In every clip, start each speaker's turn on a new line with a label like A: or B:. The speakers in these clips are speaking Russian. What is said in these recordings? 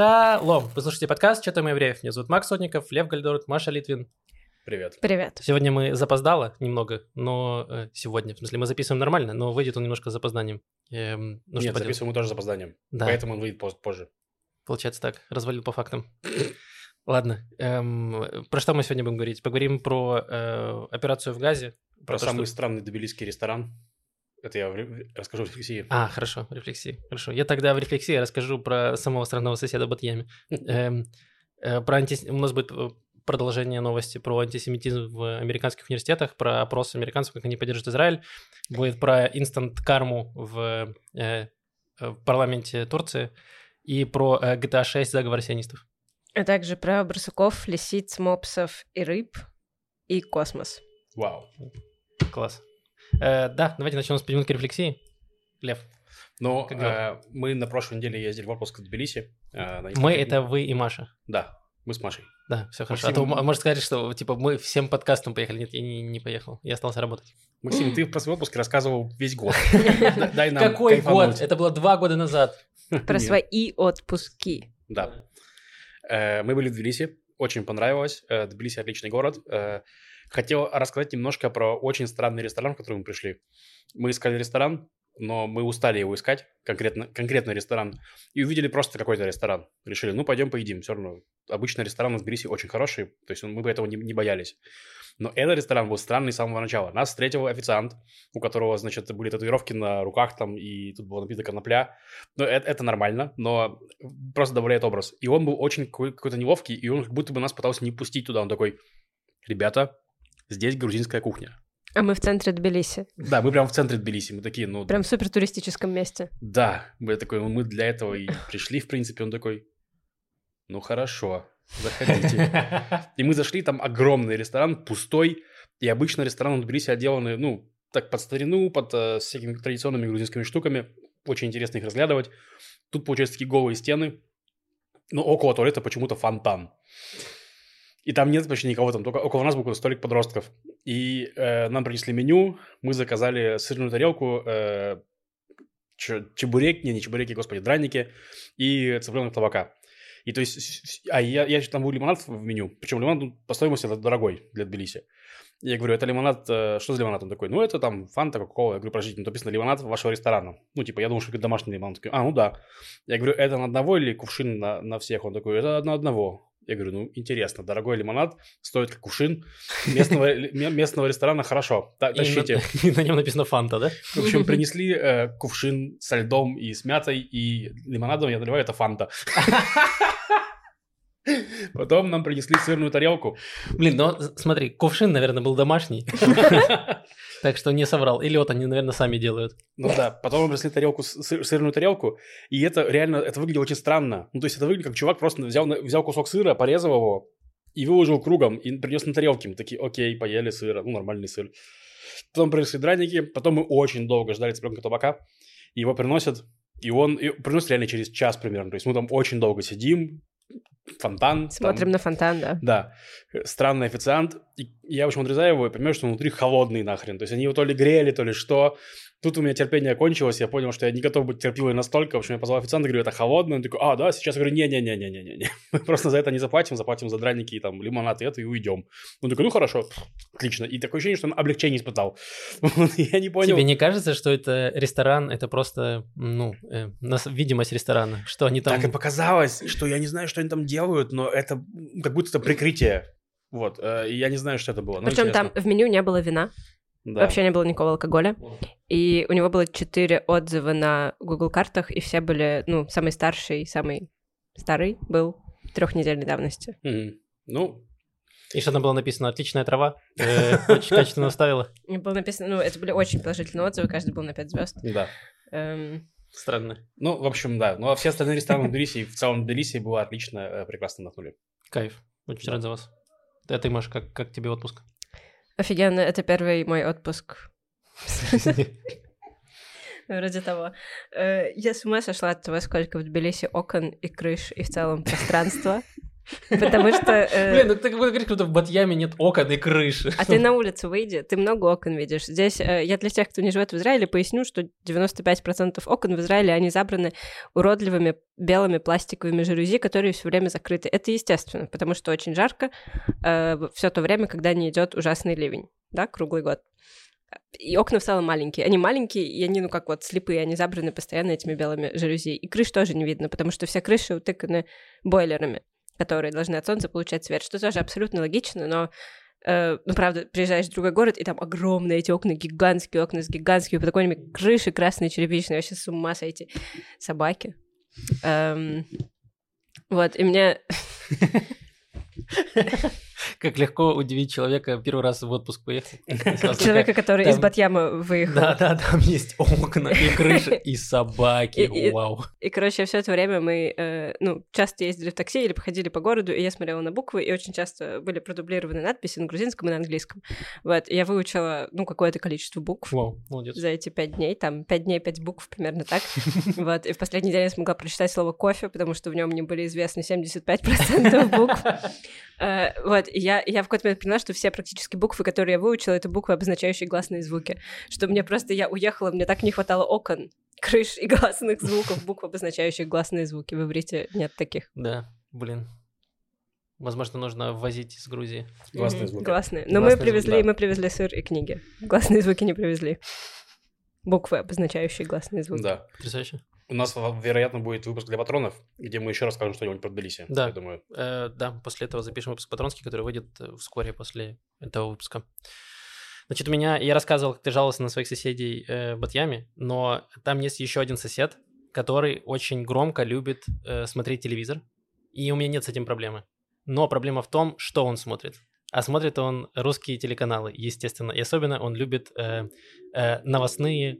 A: Шалом! Вы слушаете подкаст «Что там евреев?» Меня зовут Макс Сотников, Лев Гальдорт, Маша Литвин.
B: Привет.
C: Привет.
A: Сегодня мы запоздало немного, но... э, сегодня, в смысле, мы записываем нормально, но выйдет он немножко с запозданием. Эм, ну,
B: Нет, записываем мы тоже с запозданием.
A: Да.
B: Поэтому он выйдет поз- позже.
A: Получается так, развалил по фактам. Ладно, эм, про что мы сегодня будем говорить? Поговорим про э, операцию в Газе.
B: Про
A: то,
B: самый
A: что-
B: странный тбилисский ресторан. Это я в ре- расскажу в рефлексии.
A: А, хорошо, рефлексии. Хорошо. Я тогда в рефлексии расскажу про самого странного соседа Батьями. Эм, э, про антис- У нас будет э, продолжение новости про антисемитизм в американских университетах, про опрос американцев, как они поддерживают Израиль. Будет про инстант-карму в, э, э, в парламенте Турции и про э, GTA 6 заговор сионистов.
C: А также про барсуков, лисиц, мопсов и рыб и космос.
B: Вау.
A: Класс. Э, да, давайте начнем с минутки рефлексии. Лев, дела?
B: э, мы на прошлой неделе ездили в отпуск в Тбилиси. э, на
A: мы это вы и Маша.
B: Да, мы с Машей.
A: Да, все хорошо. А
B: Максим-
A: то м- может сказать, что типа мы всем подкастом поехали. Нет, я не, не поехал. Я остался работать.
B: Максим, ты про свой отпуск рассказывал весь год. Дай нам
A: Какой год? Это было два года назад.
C: Про свои отпуски.
B: Да. Мы были в Тбилиси, очень понравилось. Тбилиси отличный город. Хотел рассказать немножко про очень странный ресторан, в который мы пришли. Мы искали ресторан, но мы устали его искать, конкретно, конкретно ресторан, и увидели просто какой-то ресторан. Решили, ну, пойдем поедим, все равно. Обычно ресторан в Тбилиси очень хороший, то есть мы бы этого не, не боялись. Но этот ресторан был странный с самого начала. Нас встретил официант, у которого, значит, были татуировки на руках там, и тут была напита конопля. Ну, это, это нормально, но просто добавляет образ. И он был очень какой- какой-то неловкий, и он как будто бы нас пытался не пустить туда. Он такой, ребята, здесь грузинская кухня.
C: А мы в центре Тбилиси.
B: Да, мы прям в центре Тбилиси, мы такие, ну,
C: Прям в супер туристическом месте.
B: да. Мы такой, ну, мы для этого и пришли, в принципе. Он такой, ну, хорошо, заходите. И мы зашли, там огромный ресторан, пустой. И обычно рестораны в Тбилиси отделаны, ну, так под старину, под э, всякими традиционными грузинскими штуками. Очень интересно их разглядывать. Тут, получается, такие голые стены. Но около туалета почему-то фонтан. И там нет почти никого, там только около нас был столик подростков. И э, нам принесли меню, мы заказали сырную тарелку, э, чебурек, не, не чебуреки, господи, драники и цыпленок табака. И то есть, а я, я там был лимонад в меню, причем лимонад ну, по стоимости это дорогой для Тбилиси. Я говорю, это лимонад, э, что за лимонад? Он такой, ну это там фанта, кока-кола. Я говорю, подождите, ну написано лимонад вашего ресторана. Ну типа, я думал, что это домашний лимонад. Он такой, а, ну да. Я говорю, это на одного или кувшин на, на всех? Он такой, это на одного. Я говорю, ну интересно, дорогой лимонад стоит как кувшин местного, местного ресторана, хорошо, та-
A: И
B: тащите.
A: на, и на нем написано Фанта, да?
B: В общем, принесли э, кувшин со льдом и с мятой, и лимонадом я наливаю, это фанта. Потом нам принесли сырную тарелку.
A: Блин, ну смотри, кувшин, наверное, был домашний. Так что не соврал. Или вот они, наверное, сами делают.
B: Ну да, потом нам принесли тарелку, сыр- сырную тарелку, и это реально, это выглядело очень странно. Ну то есть это выглядит как чувак просто взял, взял кусок сыра, порезал его и выложил кругом, и принес на тарелке. Мы такие, окей, поели сыра, ну нормальный сыр. Потом принесли драники, потом мы очень долго ждали цыпленка табака, его приносят, и он и приносит реально через час примерно. То есть мы там очень долго сидим, фонтан. там-
C: Смотрим на фонтан, да.
B: Да, странный официант. И я, в общем, отрезаю его и понимаю, что он внутри холодный нахрен. То есть они его то ли грели, то ли что. Тут у меня терпение кончилось, я понял, что я не готов быть терпеливый настолько. В общем, я позвал официанта, говорю, это холодно. Он такой, а, да, сейчас. Я говорю, не-не-не-не-не-не. Мы просто за это не заплатим, заплатим за драники, и там, лимонад и это, и уйдем. Он такой, ну хорошо, отлично. И такое ощущение, что он облегчение испытал. Я не понял.
A: Тебе не кажется, что это ресторан, это просто, ну, э, видимость ресторана? Что они там...
B: Так и показалось, что я не знаю, что они там делают, но это как будто это прикрытие. Вот, э, и я не знаю, что это было.
C: Причем
B: интересно.
C: там в меню не было вина,
B: Да.
C: вообще не было никакого алкоголя. И у него было четыре отзыва на Google картах, и все были, ну, самый старший, самый старый был трехнедельной давности.
B: Мгм. Ну,
A: И что там было написано? Отличная трава. Э, Очень качественно ставила.
C: И было написано, ну, это были очень положительные отзывы, каждый был на пять звезд.
B: да.
C: Эм,
A: Странно.
B: Ну, в общем, да. Ну, а все остальные рестораны в Тбилиси, и в целом Тбилиси было отлично, э, прекрасно отдохнули.
A: Кайф. Очень рад за вас. А ты, Маш, как, как тебе отпуск?
C: Офигенно, это первый мой отпуск. Вроде того. Э, Я с ума сошла от того, сколько в Тбилиси окон и крыш, и в целом пространства. Потому что... э,
A: Блин, ну ты как будто говоришь, что в Батьяме нет окон и крыши.
C: А ты на улицу выйди, ты много окон видишь. Здесь э, я для тех, кто не живет в Израиле, поясню, что 95% окон в Израиле, они забраны уродливыми белыми пластиковыми жалюзи, которые все время закрыты. Это естественно, потому что очень жарко все то время, когда не идет ужасный ливень, да, круглый год. И окна в целом маленькие. Они маленькие, и они, ну, как вот слепые, они забраны постоянно этими белыми жалюзи. И крыш тоже не видно, потому что все крыши утыканы бойлерами, которые должны от солнца получать свет, что тоже абсолютно логично, но э, ну, правда, приезжаешь в другой город, и там огромные эти окна, гигантские окна с гигантскими подоконниками, крыши красные, черепичные, вообще с ума сойти. Собаки. Эм, вот, и мне...
A: Как легко удивить человека первый раз в отпуск поехать.
C: Человека, который из Батьяма выехал.
A: Да, да, там есть окна и крыши, и собаки. Вау.
C: И, короче, все это время мы, э, ну, часто ездили в такси или походили по городу, и я смотрела на буквы, и очень часто были продублированы надписи на грузинском и на английском. Вот, я выучила, ну, какое-то количество букв
A: Вау, молодец.
C: за эти пять дней, там, пять дней, пять букв, примерно так. Вот, и в последний день я смогла прочитать слово кофе, потому что в нем мне были известны 75% букв. Э, Вот, и я, я в какой-то момент поняла, что все практически буквы, которые я выучила, это буквы, обозначающие гласные звуки. Что мне просто, я уехала, мне так не хватало окон, крыш и гласных звуков, букв, обозначающих гласные звуки. В иврите нет таких.
A: Да, блин. Возможно, нужно ввозить из Грузии.
B: Гласные звуки.
C: Гласные. Но мы
A: звуки,
C: привезли,
B: да.
C: мы привезли сыр и книги. Гласные звуки не привезли. Буквы, обозначающие гласные звуки.
B: Да.
A: Потрясающе.
B: У нас, вероятно, будет выпуск для патронов, где мы еще расскажем что-нибудь про Тбилиси.
A: Да.
B: Я думаю.
A: Э, да, после этого запишем выпуск Патронский, который выйдет э, вскоре после этого выпуска. Значит, у меня, я рассказывал, как ты жаловался на своих соседей э, в Батьяме, но там есть еще один сосед, который очень громко любит э, смотреть телевизор, и у меня нет с этим проблемы. Но проблема в том, что он смотрит. А смотрит он русские телеканалы, естественно. И особенно он любит э, э, новостные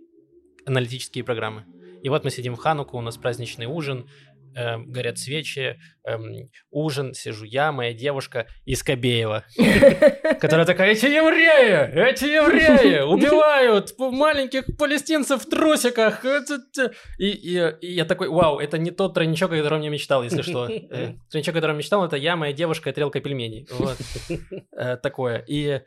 A: аналитические программы. И вот мы сидим в Хануку, у нас праздничный ужин, э, горят свечи, эм, ужин, сижу я, моя девушка из Кобеева, которая такая, эти евреи, эти евреи убивают маленьких палестинцев в трусиках. т-». И, я такой, вау, это не тот тройничок, о котором я мечтал, если что. Э, Тройничок, о котором мечтал, это я, моя девушка и тарелка пельменей. Э, Такое. И,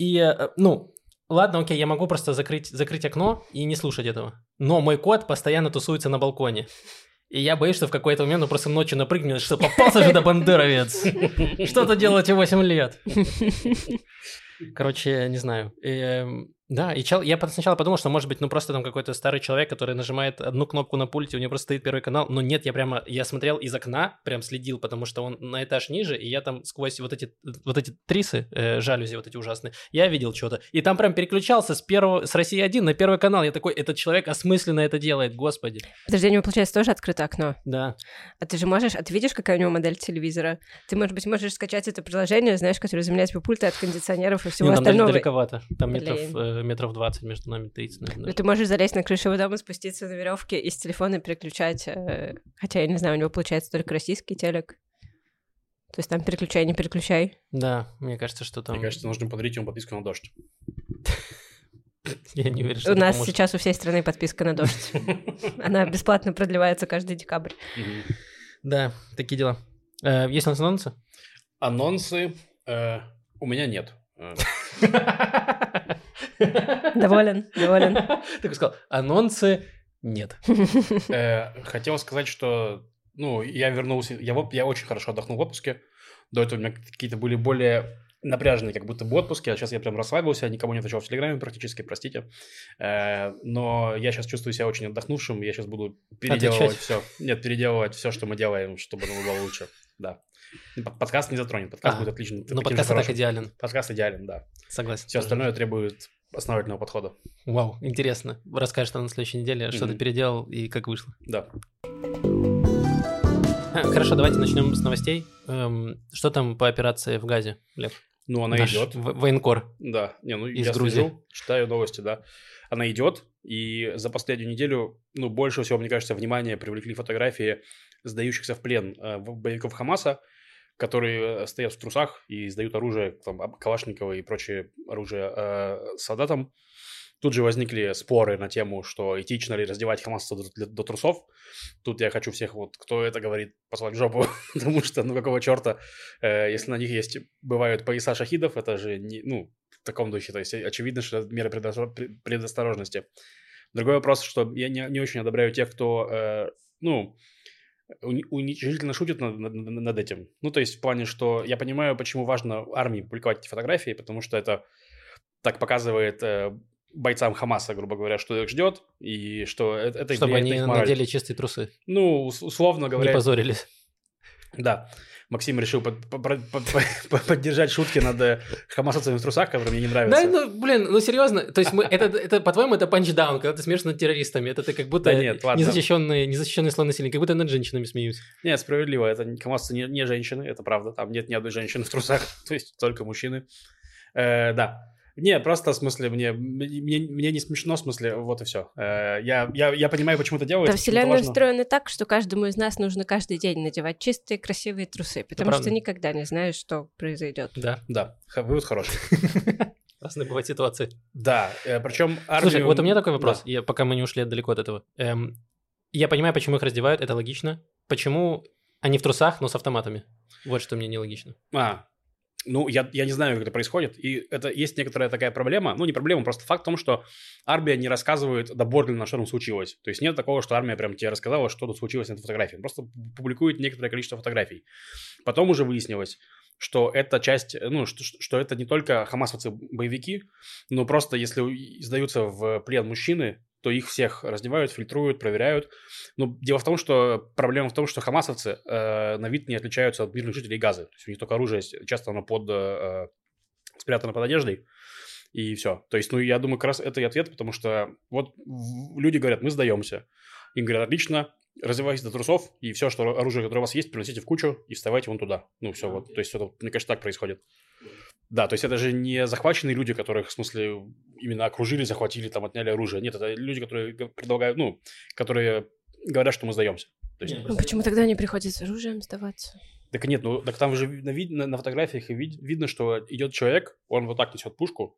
A: э, ну, ладно, окей, я могу просто закрыть, закрыть окно и не слушать этого. Но мой кот постоянно тусуется на балконе. И я боюсь, что в какой-то момент он просто ночью напрыгнет, что попался же до бандеровец. Что-то делаете 8 лет. Короче, не знаю. Да, и чел- я сначала подумал, что может быть, ну просто там какой-то старый человек, который нажимает одну кнопку на пульте, у него просто стоит первый канал. Но нет, я прямо, я смотрел из окна, прям следил, потому что он на этаж ниже, и я там сквозь вот эти, вот эти трисы, э, жалюзи вот эти ужасные, я видел что-то. И там прям переключался с первого, с России 1 на первый канал. Я такой, этот человек осмысленно это делает, господи.
C: Подожди, у него, получается, тоже открыто окно.
A: Да.
C: А ты же можешь, а ты видишь, какая у него модель телевизора? Ты, может быть, можешь скачать это приложение, знаешь, которое заменяет тебе пульты от кондиционеров и всего
A: Не, там
C: остального.
A: далековато. Там метров,
C: Блин.
A: э, метров 20 между нами, 30, наверное.
C: Ну, ты можешь залезть на крышу его дома, спуститься на веревке и с телефона переключать. э, Хотя, я не знаю, у него получается только российский телек. То есть там переключай, не переключай.
A: Да, мне кажется, что там...
B: Мне кажется, нужно подарить ему подписку на дождь.
A: Я не уверен, что
C: У нас
A: поможет.
C: сейчас у всей страны подписка на дождь. Она бесплатно продлевается каждый декабрь.
A: Да, такие дела. Э, Есть у нас анонсы?
B: Анонсы э, у меня нет.
C: Доволен, доволен.
A: Так сказал, анонсы нет.
B: э, Хотел сказать, что ну, я вернулся, я, я очень хорошо отдохнул в отпуске. До этого у меня какие-то были более напряженные, как будто бы отпуски, а сейчас я прям расслабился, никому не отвечал в Телеграме практически, простите. Э, Но я сейчас чувствую себя очень отдохнувшим, я сейчас буду переделывать
A: Отвечать.
B: все. Нет, переделывать все, что мы делаем, чтобы оно было лучше. Да. Подкаст не затронет, подкаст
A: Ага.
B: будет отлично.
A: Ну,
B: таким же
A: подкаст и так идеален.
B: Подкаст идеален, да.
A: Согласен.
B: Все остальное требует основательного подхода.
A: Вау, интересно. Расскажешь нам на следующей неделе, что ты переделал и как вышло.
B: Да.
A: Хорошо, давайте начнем с новостей. Эм, Что там по операции в Газе, Лев?
B: Ну, она
A: Наш
B: идет.
A: в- Военкор.
B: Да, не, ну
A: Из
B: я
A: Грузии.
B: слежу, читаю новости, да. Она идет, и за последнюю неделю, ну, больше всего, мне кажется, внимание привлекли фотографии сдающихся в плен э, боевиков Хамаса, которые э, стоят в трусах и сдают оружие, там, Калашникова и прочее оружие э, солдатам. Тут же возникли споры на тему, что этично ли раздевать хамасовцев до, до трусов. Тут я хочу всех, вот, кто это говорит, послать в жопу, потому что, ну, какого черта, э, если на них есть, бывают пояса шахидов, это же, не, ну, в таком духе, то есть очевидно, что это меры предосторожности. Другой вопрос, что я не, не очень одобряю тех, кто, э, ну, уничижительно шутит над, над, над этим. Ну, то есть в плане, что я понимаю, почему важно армии публиковать эти фотографии, потому что это так показывает э, бойцам Хамаса, грубо говоря, что их ждет, и что это, это
A: Чтобы они надели чистые трусы.
B: Ну, условно говоря...
A: Не позорились.
B: Да. Максим решил под, под, под, поддержать шутки над э, хамасовцами в трусах, которые мне не нравятся.
A: Да, ну, блин, ну серьезно, то есть мы, это, это по-твоему, это панчдаун, когда ты смеешься над террористами, это ты как будто да нет, незащищенные, незащищенные слои населения, как будто над женщинами смеюсь.
B: Нет, справедливо, это хамасовцы не, не женщины, это правда, там нет ни одной женщины в трусах, то есть только мужчины. Э, да, не, просто в смысле, мне, мне, мне не смешно, в смысле, вот и все. Э, я, я, я понимаю, почему это делается.
C: Да, вселенная важно... устроена так, что каждому из нас нужно каждый день надевать чистые, красивые трусы, потому что никогда не знаешь, что произойдет.
B: Да, да, вывод хороший.
A: Разные бывают ситуации.
B: Да, э, причем
A: армию... Слушай, вот у меня такой вопрос, да. я, пока мы не ушли далеко от этого. Эм, я понимаю, почему их раздевают, это логично. Почему они в трусах, но с автоматами? Вот что мне нелогично.
B: А, ну, я, я не знаю, как это происходит. И это есть некоторая такая проблема. Ну, не проблема, просто факт в том, что армия не рассказывает доборно, что там случилось. То есть нет такого, что армия прям тебе рассказала, что тут случилось на этой фотографии. просто публикует некоторое количество фотографий. Потом уже выяснилось, что это часть, ну, что, что это не только хамасовцы-боевики, но просто если сдаются в плен мужчины, то их всех раздевают, фильтруют, проверяют. Но дело в том, что проблема в том, что хамасовцы э, на вид не отличаются от мирных жителей Газы. То есть у них только оружие, часто оно под, э, спрятано под одеждой. И все. То есть, ну, я думаю, как раз это и ответ, потому что вот люди говорят, мы сдаемся. Им говорят, отлично, развивайтесь до трусов, и все, что оружие, которое у вас есть, приносите в кучу и вставайте вон туда. Ну, все, вот. То есть, это, мне кажется, так происходит. Да, то есть это же не захваченные люди, которых, в смысле, именно окружили, захватили, там, отняли оружие. Нет, это люди, которые предлагают, ну, которые говорят, что мы сдаемся. То есть...
C: Ну, почему тогда не приходят с оружием сдаваться?
B: Так нет, ну, так там же на, на, на фотографиях вид, видно, что идет человек, он вот так несет пушку,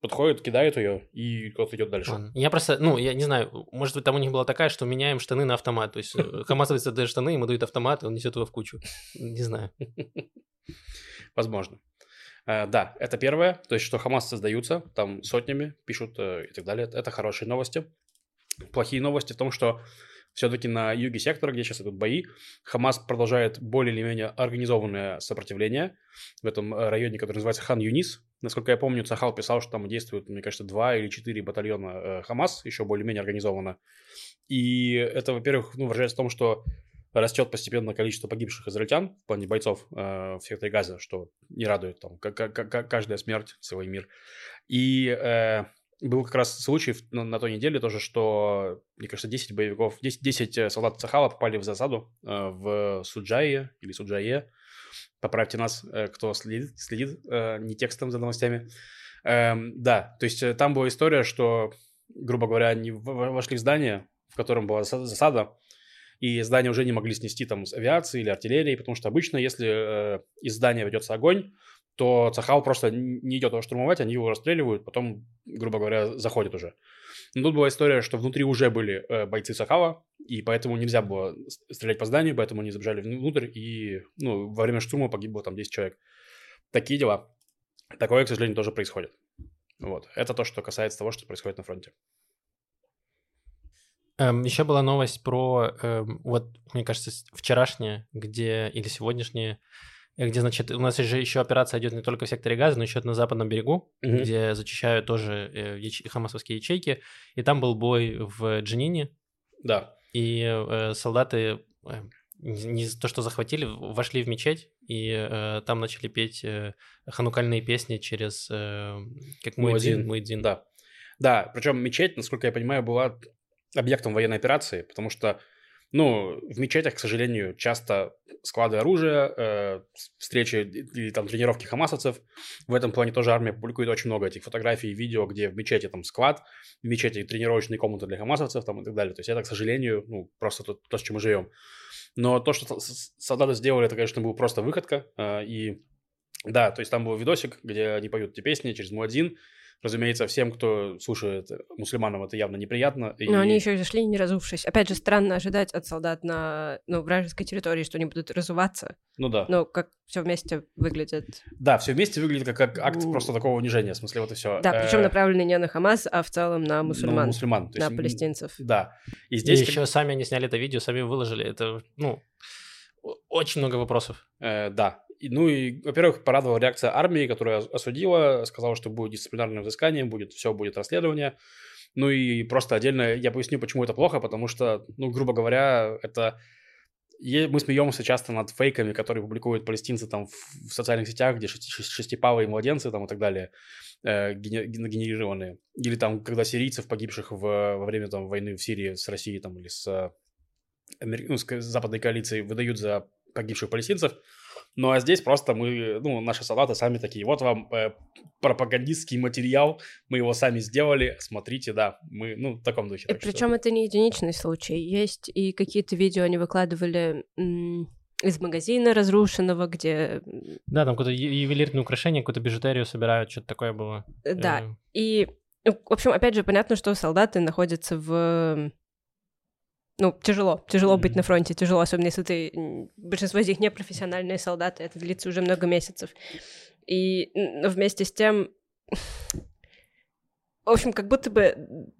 B: подходит, кидает ее и кто-то идет дальше. Ладно.
A: Я просто, ну, я не знаю, может быть, там у них была такая, что меняем штаны на автомат. То есть э, Хамасовец дает штаны, ему дают автомат, и он несет его в кучу. Не знаю.
B: Возможно. Э, да, это первое, то есть, что Хамас создаются, там сотнями пишут э, и так далее. Это хорошие новости. Плохие новости в том, что все-таки на юге сектора, где сейчас идут бои, Хамас продолжает более или менее организованное сопротивление в этом э, районе, который называется Хан Юнис. Насколько я помню, Цахал писал, что там действуют, мне кажется, два или четыре батальона Хамас, еще более-менее организованно. И это, во-первых, ну, выражается в том, что растет постепенно количество погибших израильтян в плане бойцов э, в секторе Газа, что не радует там как, как, каждая смерть свой мир. И э, был как раз случай на, на той неделе тоже, что, мне кажется, 10 боевиков, 10, 10 э, солдат Сахала попали в засаду э, в Суджае или Суджае. Поправьте нас, э, кто следит, следит э, не текстом за новостями. Э, да, то есть э, там была история, что, грубо говоря, они вошли в здание, в котором была засада, и здания уже не могли снести там с авиации или артиллерии, потому что обычно, если э, из здания ведется огонь, то Цахал просто не идет его штурмовать, они его расстреливают, потом, грубо говоря, заходят уже. Но тут была история, что внутри уже были э, бойцы Сахала, и поэтому нельзя было стрелять по зданию, поэтому они забежали внутрь, и ну, во время штурма погибло там 10 человек. Такие дела. Такое, к сожалению, тоже происходит. Вот. Это то, что касается того, что происходит на фронте.
A: Эм, еще была новость про, эм, вот, мне кажется, вчерашняя, где, или сегодняшняя, э, где, значит, у нас же еще операция идет не только в секторе Газа, но еще на западном берегу, mm-hmm. где зачищают тоже э, яч... хамасовские ячейки. И там был бой в Джинине.
B: Да.
A: И э, солдаты э, не, не то, что захватили, вошли в мечеть, и э, там начали петь э, ханукальные песни через э, как Муэдзин. Муэдзин.
B: Да. Да, причем мечеть, насколько я понимаю, была объектом военной операции, потому что, ну, в мечетях, к сожалению, часто склады оружия, э, встречи или там тренировки хамасовцев. В этом плане тоже армия публикует очень много этих фотографий и видео, где в мечети там склад, в мечети тренировочные комнаты для хамасовцев там и так далее. То есть это, к сожалению, ну, просто то, то с чем мы живем. Но то, что солдаты сделали, это, конечно, был просто выходка. Э, и да, то есть там был видосик, где они поют эти песни через Муадзин, Разумеется, всем, кто слушает мусульманам, это явно неприятно. и-
C: Но они еще и зашли, не разувшись. Опять же, странно ожидать от солдат на ну, вражеской территории, что они будут разуваться.
B: Ну да.
C: Но как все вместе выглядит.
B: Да, все вместе выглядит как, как акт
C: У.
B: просто такого унижения. В смысле, вот и все.
C: Да, причем направленный не на Хамас, а в целом на мусульман,
B: мусульман. То
C: на
B: есть,
C: палестинцев.
B: Да. И
A: И
B: здесь...
A: еще сами они сняли это видео, сами выложили. Это, ну, очень много вопросов.
B: Э, да. Ну и, во-первых, порадовала реакция армии, которая ос- осудила, сказала, что будет дисциплинарное взыскание, будет все, будет расследование. Ну и просто отдельно я поясню, почему это плохо, потому что, ну, грубо говоря, это... Мы смеемся часто над фейками, которые публикуют палестинцы там в, социальных сетях, где шести- шести- шестипалые младенцы там и так далее, э, гене- ген- генерированные. Или там, когда сирийцев, погибших в, во время там войны в Сирии с Россией там или с, э, ну, с западной коалицией выдают за погибших палестинцев. Ну а здесь просто мы, ну, наши солдаты сами такие, вот вам э, пропагандистский материал, мы его сами сделали, смотрите, да, мы, ну, в таком духе.
C: И
B: так что-
C: причем это не единичный случай. Есть и какие-то видео они выкладывали м, из магазина разрушенного, где...
A: Да, там какое-то ю- ювелирное украшение, какую-то бижутерию собирают, что-то такое было.
C: э, Да,
A: Э,
C: И, в общем, опять же, понятно, что солдаты находятся в... Ну, тяжело. Тяжело быть
A: Мгм.
C: на фронте. Тяжело, особенно если ты... Большинство из них не профессиональные солдаты. Это длится уже много месяцев. И вместе с тем... В общем, как будто бы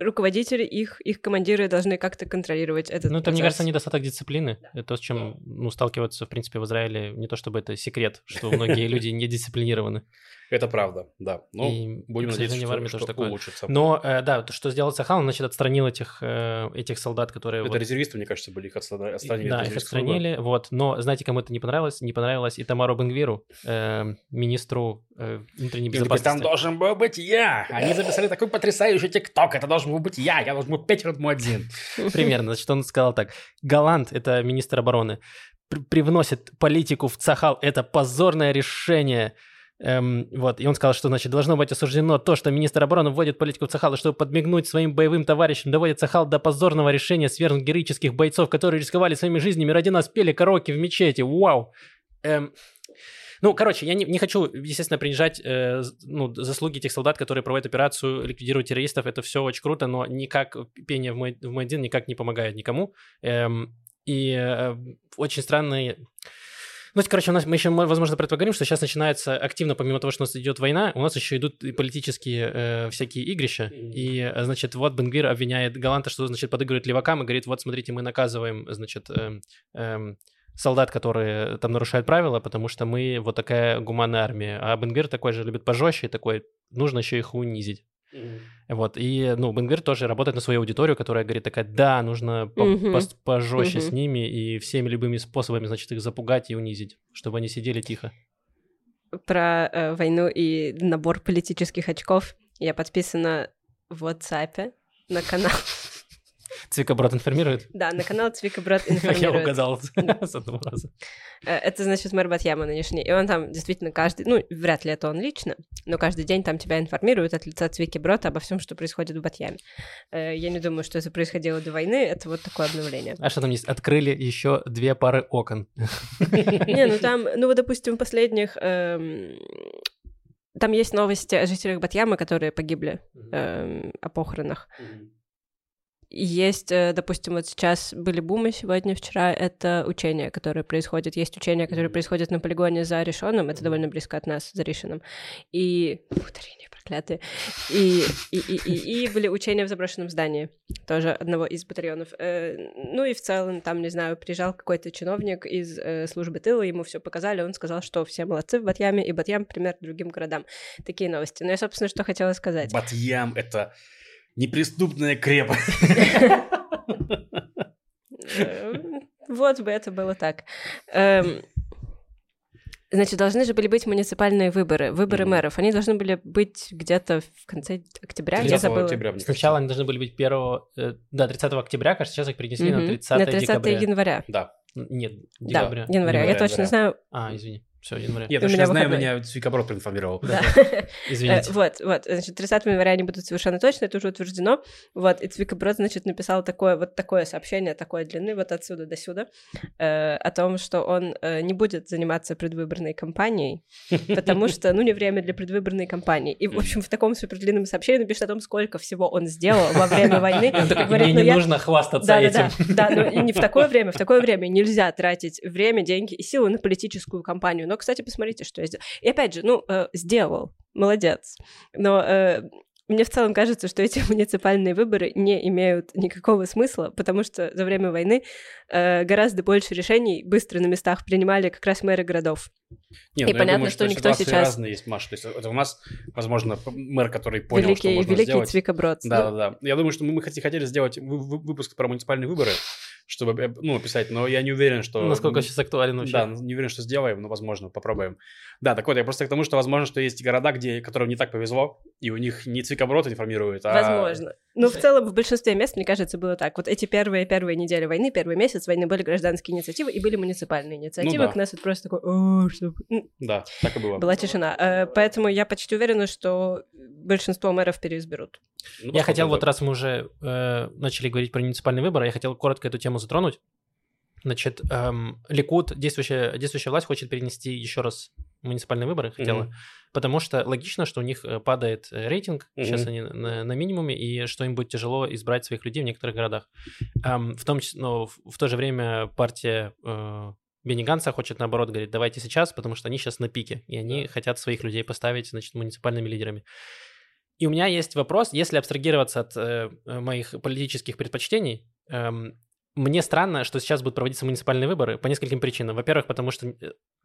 C: руководители, их, их командиры должны как-то контролировать этот
A: Ну, это, мне кажется, недостаток дисциплины. Это то, с чем ну, сталкиваются, в принципе, в Израиле. Не то чтобы это секрет, что многие люди не дисциплинированы.
B: Это правда, да. Ну,
A: И,
B: будем надеяться,
A: сожалению, в
B: что,
A: армии
B: что
A: тоже такое.
B: улучшится.
A: Но, э, да, то, что сделал Сахал, он, значит, отстранил этих, э, этих солдат, которые...
B: Это
A: вот-
B: резервисты, мне кажется, были их отстра- отстранили. от
A: Да, их отстранили, вот. Но знаете, кому это не понравилось? Не понравилось и Тамару Бенгвиру, э, министру э, внутренней безопасности.
B: там должен был быть я. Они записали такой потрясающий тикток. Это должен был быть я. Я должен был петь один.
A: Примерно. Значит, он сказал так. Голланд, это министр обороны, при- привносит политику в Цахал. Это позорное решение. Эм, вот, и он сказал, что, значит, должно быть осуждено то, что министр обороны вводит политику в Цахал, и чтобы подмигнуть своим боевым товарищам, доводит Цахал до позорного решения свергнуть героических бойцов, которые рисковали своими жизнями ради нас, пели караоке в мечети. Вау! Эм, ну, короче, я не, не хочу, естественно, принижать э, ну, заслуги тех солдат, которые проводят операцию, ликвидируют террористов. Это все очень круто, но никак пение в мой, в мой день никак не помогает никому. Эм, и э, очень странные... Ну, короче, у нас мы еще, возможно, про это поговорим, что сейчас начинается активно, помимо того, что у нас идет война, у нас еще идут и политические э, всякие игрища. И, э, значит, вот Бенгвир обвиняет Галанта, что, значит, подыгрывает левакам и говорит, вот, смотрите, мы наказываем, значит, эм, эм, солдат, которые там нарушают правила, потому что мы вот такая гуманная армия. А Бенгвир такой же любит пожестче, такой, нужно еще их унизить. Вот, и, ну, Бенгвир тоже работает на свою аудиторию, которая говорит такая, да, нужно по-
C: Мгм.
A: пос- пожестче с
C: Мгм.
A: ними и всеми любыми способами, значит, их запугать и унизить, чтобы они сидели тихо.
C: Про э, войну и набор политических очков. Я подписана в WhatsApp на канал.
A: Цвика Брод информирует?
C: Да, на канал Цвика Брат
A: Я
C: информирует.
A: угадал с одного раза.
C: Э, Это, значит, мэр Батьяма нынешний. И он там действительно каждый... Ну, вряд ли это он лично, но каждый день там тебя информирует от лица Цвики Брота обо всем, что происходит в Батьяме. Э, Я не думаю, что это происходило до войны. Это вот такое обновление.
A: А что там есть? Открыли еще две пары окон.
C: Не, ну там, ну вот, допустим, последних... эм, Там есть новости о жителях Батьяма, которые погибли эм, о похоронах. Есть, э, допустим, вот сейчас были бумы сегодня, вчера, это учения, которые происходят. Есть учения, которые происходят на полигоне за Решоном, это довольно близко от нас, за Решином. И... Ударение проклятые. И, и, и, и, и были учения в заброшенном здании, тоже одного из батальонов. Э, Ну и в целом, там, не знаю, приезжал какой-то чиновник из э, службы тыла, ему все показали, он сказал, что все молодцы в Батьяме, и Батьям пример другим городам. Такие новости. Но я, собственно, что хотела сказать.
B: Батьям — это неприступная крепость.
C: Э, Вот бы это было так. Эм, Значит, должны же были быть муниципальные выборы, выборы
B: Мгм.
C: мэров. Они должны были быть где-то в конце октября, я
B: 30
C: забыла.
B: октября,
A: Сначала они должны были быть 1... э, Да, 30 октября, кажется, сейчас их перенесли на
C: Мгм.
A: 30
C: На 30
A: декабря.
C: января.
B: Да.
A: Нет,
C: Да,
A: декабря.
C: января. Я
B: Января,
C: точно
B: января.
C: знаю.
A: А, извини. Все, января.
B: Я
C: меня
B: знаю,
C: выходной.
B: меня Цвикоброд проинформировал.
C: Да.
A: Извините.
C: Э, Вот, вот, значит, 30 января они будут совершенно точно, это уже утверждено. Вот, и Цвика Брод, значит, написал такое, вот такое сообщение, такой длины, вот отсюда до сюда, э, о том, что он э, не будет заниматься предвыборной кампанией, потому что, ну, не время для предвыборной кампании. И, в общем, в таком супердлинном сообщении он пишет о том, сколько всего он сделал во время войны.
A: Мне
C: «Ну,
A: не
C: я-
A: нужно хвастаться этим.
C: да, да, но и не в такое время, в такое время нельзя тратить время, деньги и силы на политическую кампанию. Но, кстати, посмотрите, что я сделал. И опять же, ну, э, сделал, молодец. Но э, мне в целом кажется, что эти муниципальные выборы не имеют никакого смысла, потому что за время войны э, гораздо больше решений быстро на местах принимали как раз мэры городов.
B: Нет,
C: И
B: ну,
C: понятно,
B: думаю,
C: что никто
B: ситуации
C: сейчас-
B: разные есть, Маша. То есть это у нас, возможно, мэр, который понял, что
C: великий
B: можно
C: великий
B: сделать.
C: Цвика Брод.
B: Да, да, да. Я думаю, что мы хотели сделать вы- вы- выпуск про муниципальные выборы, чтобы, ну, описать, но я не уверен, что...
A: Насколько сейчас актуален вообще.
B: Да, не уверен, что сделаем, но, возможно, попробуем. Да, так вот, я просто к тому, что, возможно, что есть города, где, которым не так повезло, и у них не Цвикоброд информирует, а...
C: Возможно. Но в целом в большинстве мест, мне кажется, было так. Вот эти первые первые недели войны, первый месяц войны были гражданские инициативы и были муниципальные инициативы.
B: Ну да.
C: К нас это просто такой, «О, что...» Ну,
B: Да, так и было.
C: была тишина. Э, Поэтому я почти уверена, что большинство мэров переизберут.
B: Ну,
A: Я хотел, вот раз мы уже э, начали говорить про муниципальные выборы, я хотел коротко эту тему затронуть. Значит, эм, Ликут, действующая, действующая власть, хочет перенести еще раз муниципальные выборы, хотела,
B: Мгм.
A: потому что логично, что у них э, падает э, рейтинг, сейчас
B: Мгм.
A: они на, на минимуме, и что им будет тяжело избрать своих людей в некоторых городах. Эм, в том числе, но в, в то же время партия э, Бенни Ганса хочет наоборот, говорит, давайте сейчас, потому что они сейчас на пике, и они хотят своих людей поставить, значит, муниципальными лидерами. И у меня есть вопрос, если абстрагироваться от э, моих политических предпочтений, эм, мне странно, что сейчас будут проводиться муниципальные выборы по нескольким причинам. Во-первых, потому что э,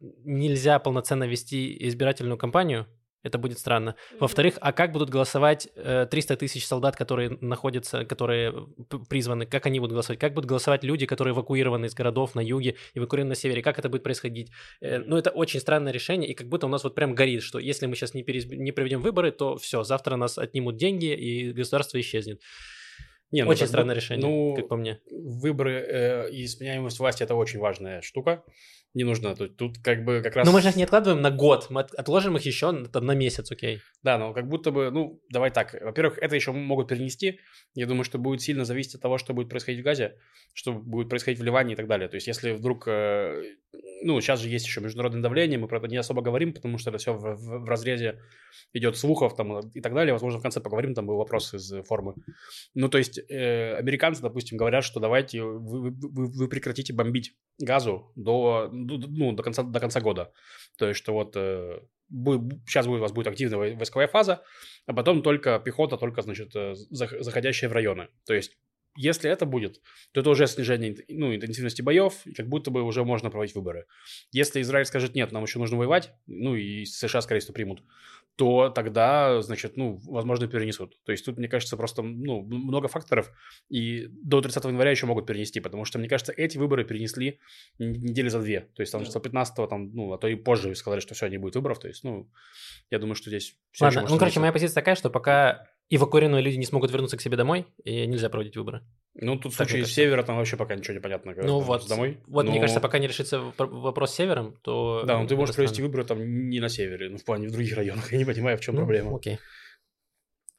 A: нельзя полноценно вести избирательную кампанию, это будет странно. Во-вторых, а как будут голосовать э, 300 тысяч солдат, которые находятся, которые п- призваны, как они будут голосовать? Как будут голосовать люди, которые эвакуированы из городов на юге, эвакуированы на севере? Как это будет происходить? Э, ну, это очень странное решение, и как будто у нас вот прям горит, что если мы сейчас не, переизб- не проведем выборы, то все, завтра нас отнимут деньги, и государство исчезнет.
B: Не, ну,
A: очень странное
B: бы,
A: решение,
B: ну,
A: как по мне.
B: Выборы э, и сменяемость власти – это очень важная штука. Не нужно тут, тут как бы как раз...
A: Но мы же их не откладываем на год, мы от- отложим их еще на, там, на месяц, окей.
B: Да, но как будто бы, ну, давай так. Во-первых, это еще могут перенести. Я думаю, что будет сильно зависеть от того, что будет происходить в Газе, что будет происходить в Ливане и так далее. То есть, если вдруг, э, ну, сейчас же есть еще международное давление, мы про это не особо говорим, потому что это все в, в- в разрезе идет слухов там и так далее. Возможно, в конце поговорим, там был вопрос из формы. Ну, то есть, э, американцы, допустим, говорят, что давайте вы, вы- вы- прекратите бомбить газу до, ну, до, конца, до конца года. То есть, что вот э, бу- сейчас будет, у вас будет активная вой- войсковая фаза, а потом только пехота, только, значит, э, зах- заходящая в районы. То есть, если это будет, то это уже снижение ну, интенсивности боев, и как будто бы уже можно проводить выборы. Если Израиль скажет, нет, нам еще нужно воевать, ну и США, скорее всего, примут, то тогда, значит, ну, возможно, перенесут. То есть тут, мне кажется, просто, ну, много факторов, и до 30 января еще могут перенести, потому что, мне кажется, эти выборы перенесли недели за две. То есть там числа 15 там, ну, а то и позже сказали, что все, не будет выборов. То есть, ну, я думаю, что здесь
A: Ладно, ну, короче, моя позиция такая, что пока эвакуированные люди не смогут вернуться к себе домой, и нельзя проводить выборы.
B: Ну, тут в случае
A: мне
B: с севера там вообще пока ничего не понятно.
A: ну вот,
B: домой.
A: вот мне
B: Но-
A: кажется, пока не решится вопро- вопрос с севером, то...
B: Да, но ты можешь провести выборы там не на севере, ну, в плане в других районах. Я не понимаю, в чем
A: Ну,
B: проблема.
A: Окей.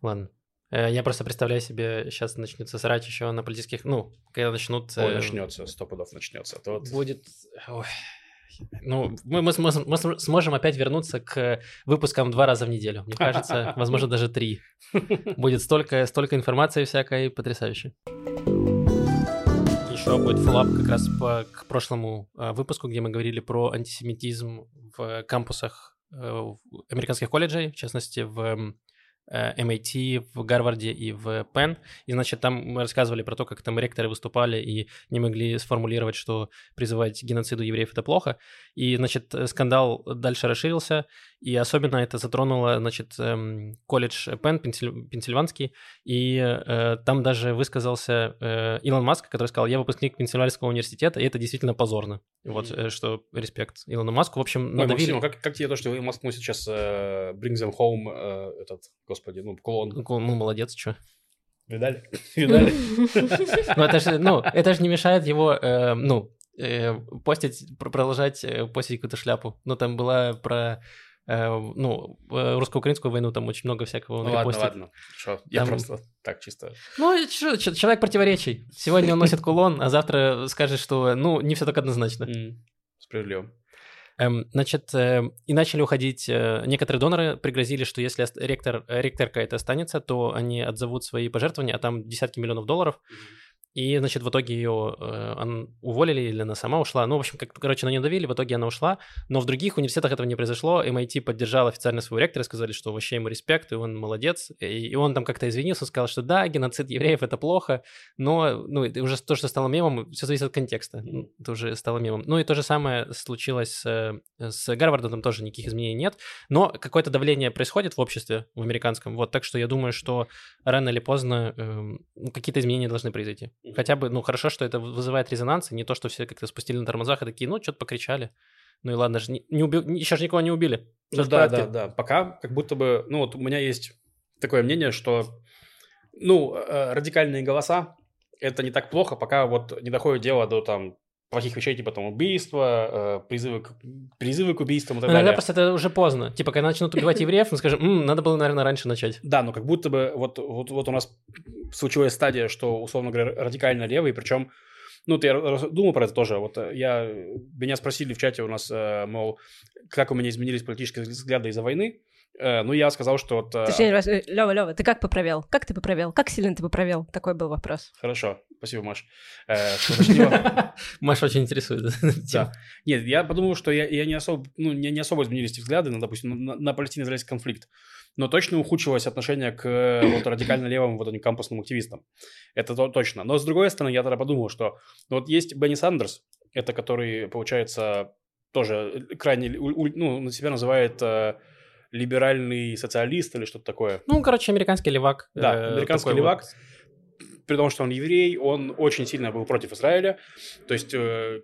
A: Ладно. Э, Я просто представляю себе, сейчас начнется срать еще на политических... Ну, когда начнут...
B: Ой,
A: э,
B: начнется, сто пудов начнется. То вот-
A: Будет... ой. Ну, мы, мы мы см- сможем опять вернуться к выпускам два раза в неделю. Мне кажется, возможно, даже три. Будет столько, столько информации всякой потрясающей. Еще будет фоллап как раз по, к прошлому э, выпуску, где мы говорили про антисемитизм в кампусах э, американских колледжей, в частности, в MIT, в Гарварде и в Penn. И, значит, там мы рассказывали про то, как там ректоры выступали и не могли сформулировать, что призывать геноциду евреев – это плохо. И, значит, э, скандал дальше расширился, и особенно это затронуло, значит, эм, колледж Пенсиль- Пенсильванский, и э, там даже высказался э, Илон Маск, который сказал, я выпускник Пенсильванского университета, и это действительно позорно. Вот,
B: Мгм.
A: э, что респект Илону Маску. В общем,
B: Ой,
A: надавили.
B: Максим, а как, как тебе то, что в Москву сейчас э, Bring Them Home, э, этот, господи, ну, клон,
A: Ну, ну, молодец, что.
B: видали? Видали?
A: Ну, это же, ну, это же не мешает его, э, ну, э, постить, пр- продолжать постить какую-то шляпу. Ну, там была про, ну, э, русско-украинскую войну, там очень много всякого он
B: Ну ладно,
A: репостит.
B: ладно. Хорошо. Я
A: Там-
B: просто так чисто.
A: Ну, человек противоречий. Сегодня он носит кулон, а завтра скажет, что, ну, не все так однозначно.
B: М, Справедливо.
A: Эм, значит, э, и начали уходить. э, некоторые доноры пригрозили, что если ректор, э, ректорка это останется, то они отзовут свои пожертвования, а там десятки миллионов долларов. И, значит, в итоге ее уволили или она сама ушла. Ну, в общем, как, короче, на нее давили, в итоге она ушла. Но в других университетах этого не произошло. MIT поддержал официально своего ректора, сказали, что вообще ему респект, и он молодец. И, и он там как-то извинился, сказал, что да, геноцид евреев это плохо, но ну, это уже то, что стало мемом, все зависит от контекста. Ну, Это уже стало мемом. Ну и то же самое случилось с, э, с Гарвардом, там тоже никаких изменений нет. Но какое-то давление происходит в обществе, в американском. Вот, так что я думаю, что рано или поздно ну, какие-то изменения должны произойти. Хотя бы, ну, хорошо, что это вызывает резонанс, и не то, что все как-то спустили на тормозах и такие, ну, что-то покричали. Ну и ладно, же, не, не уби- еще же никого не убили.
B: Ну да, да, да. Пока как будто бы, ну вот у меня есть такое мнение, что, ну, э, радикальные голоса это не так плохо, пока вот не доходит дело до там плохих вещей, типа там убийства, э, призывы, к, призывы к убийствам и так
A: Но иногда
B: далее.
A: просто это уже поздно. Типа, когда начнут убивать евреев, мы скажем, «М, надо было, наверное, раньше начать.
B: Да, но как будто бы вот, вот, вот у нас случилась стадия, что, условно говоря, радикально левый, причем, ну, ты думал про это тоже. Вот э, я, меня спросили в чате у нас, э, мол, как у меня изменились политические взгляды из-за войны. Ну, я сказал, что вот...
C: Точнее, Лёва, ты как поправил? Как ты поправил? Как сильно ты поправил? Такой был вопрос.
B: Хорошо, спасибо, Маш. Э.
A: Маша очень интересует.
B: Да. Нет, я подумал, что я, я не особо, ну, не, не особо изменились эти взгляды, на, допустим, на, на палестино-израильский конфликт. Но точно ухудшилось отношение к э, вот, радикально левым вот этим кампусным активистам. Это то- точно. Но с другой стороны, я тогда подумал, что ну, вот есть Бенни Сандерс, это который, получается, тоже крайне, у- у- ну, на себя называет э, либеральный социалист или что-то такое.
A: Ну, короче, американский левак.
B: Да,
A: э,
B: американский левак.
A: вот.
B: При том, что он еврей, он очень сильно был против Израиля, то есть э,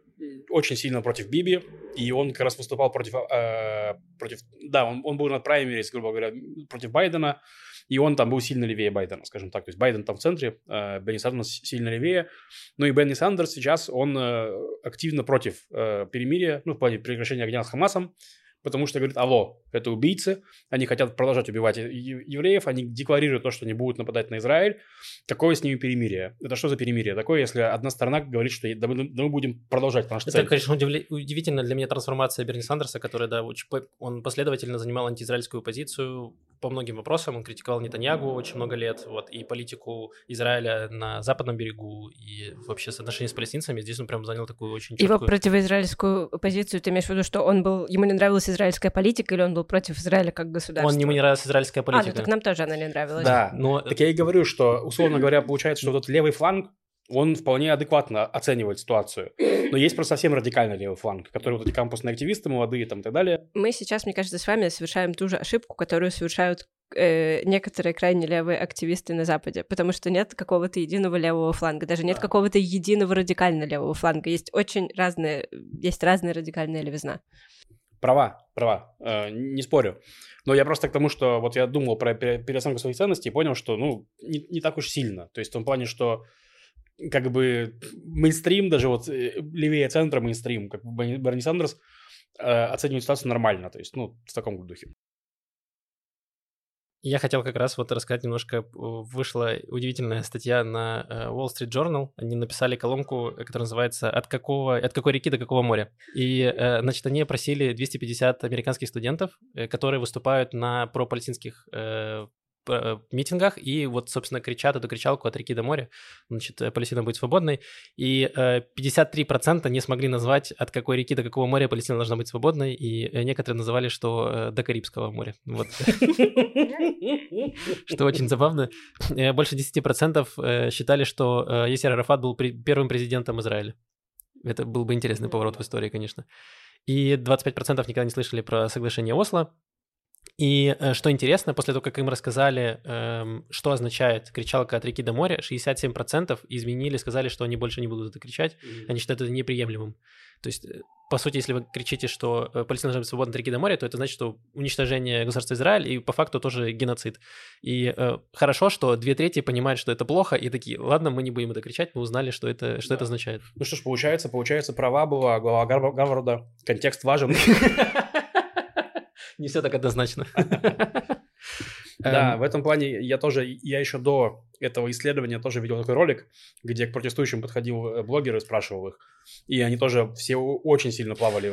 B: очень сильно против Биби, и он как раз выступал против, э, против да, он, он был на праймерис, грубо говоря, против Байдена, и он там был сильно левее Байдена, скажем так. То есть Байден там в центре, э, Бенни Сандерс сильно левее. Ну и Бенни Сандерс сейчас, он э, активно против э, перемирия, ну, в плане прекращения огня с Хамасом, потому что говорит, алло, это убийцы, они хотят продолжать убивать евреев, они декларируют то, что они будут нападать на Израиль. Какое с ними перемирие? Это что за перемирие? Такое, если одна сторона говорит, что да мы, да мы будем продолжать наш
A: Это,
B: цель.
A: конечно, удивля- удивительно для меня трансформация Берни Сандерса, который, да, очень он последовательно занимал антиизраильскую позицию по многим вопросам. Он критиковал Нетаньягу очень много лет, вот, и политику Израиля на западном берегу, и вообще соотношение с палестинцами. Здесь он прям занял такую очень
C: Его
A: четкую...
C: противоизраильскую позицию, ты имеешь в виду, что он был, ему не нравилась израильская политика, или он был против Израиля как государства?
A: Он ему не нравилась израильская
C: А,
A: политика.
C: ну так нам тоже она не нравилась.
B: Да,
A: Но
B: так я и говорю, что, условно говоря, получается, что вот этот левый фланг, он вполне адекватно оценивает ситуацию. Но есть просто совсем радикально левый фланг, который вот эти кампусные активисты, молодые там и так далее.
C: Мы сейчас, мне кажется, с вами совершаем ту же ошибку, которую совершают э, некоторые крайне левые активисты на Западе, потому что нет какого-то единого левого фланга, даже нет
B: Да.
C: какого-то единого радикально левого фланга. Есть очень разные, есть разная радикальная левизна.
B: Права, права, э, не спорю. Но я просто к тому, что вот я думал про пере- переоценку своих ценностей и понял, что, ну, не, не так уж сильно. То есть в том плане, что как бы мейнстрим, даже вот э, левее центра мейнстрим, как Берни Сандерс, э, оценивает ситуацию нормально. То есть, ну, в таком духе.
A: Я хотел как раз вот рассказать немножко. Вышла удивительная статья на э, Wall Street Journal. Они написали колонку, которая называется «От, какого, «От какой реки до какого моря?». И, э, значит, они опросили 250 американских студентов, которые выступают на пропалестинских митингах и вот, собственно, кричат эту кричалку «От реки до моря». Значит, э, Палестина будет свободной. И э, 53% не смогли назвать, от какой реки до какого моря Палестина должна быть свободной. И э, некоторые называли, что э, до Карибского моря. Вот. Что очень забавно. Э, Больше 10% э, считали, что э, Ясер Арафат был первым президентом Израиля. Это был бы интересный поворот в истории, конечно. И 25% никогда не слышали про соглашение Осло. И э, что интересно, после того, как им рассказали, эм, что означает кричалка от реки до моря, 67% изменили, сказали, что они больше не будут это кричать, они считают это неприемлемым. То есть, э, по сути, если вы кричите, что э, Палестина должна быть свободна от реки до моря, то это значит, что уничтожение государства Израиль и по факту тоже геноцид. И э, хорошо, что две трети понимают, что это плохо, и такие, ладно, мы не будем это кричать, мы узнали, что это, что
B: Да.
A: это означает.
B: Ну что ж, получается, получается, права была глава Гар- Гарварда, контекст важен.
A: Не все так однозначно.
B: Да, в этом плане я тоже, я еще до этого исследования тоже видел такой ролик, где к протестующим подходил э, блогер и спрашивал их. И они тоже все очень сильно плавали.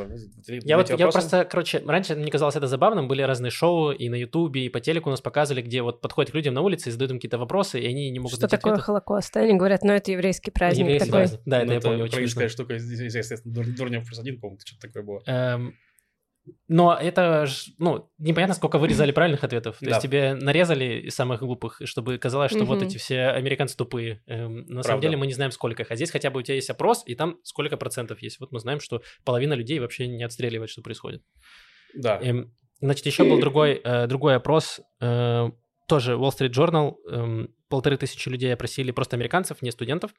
A: Я вот, я просто, короче, раньше мне казалось это забавным, были разные шоу и на Ютубе, и по телеку нас показывали, где вот подходят к людям на улице и задают им какие-то вопросы, и они не могут
C: Что такое
A: ответов.
C: Холокост? Они говорят, ну это еврейский праздник
A: Еврейский
C: такой.
A: праздник. Да, это
B: Ну,
A: я помню очень
B: штука, здесь, естественно, Дур- Дурнев плюс один, по-моему, что-то такое было.
A: Эм, Но это, ж, ну, непонятно, сколько вырезали правильных ответов. То
B: Да.
A: есть тебе нарезали из самых глупых, чтобы казалось, что вот
C: Мгм.
A: эти все американцы тупые. Эм, на самом
B: Правда.
A: деле мы не знаем, сколько их. А здесь хотя бы у тебя есть опрос, и там сколько процентов есть. Вот мы знаем, что половина людей вообще не отстреливает, что происходит.
B: Да.
A: Эм, Значит, еще был другой, э, другой опрос, э, тоже Wall Street Journal, эм, полторы тысячи людей опросили просто американцев, не студентов, э,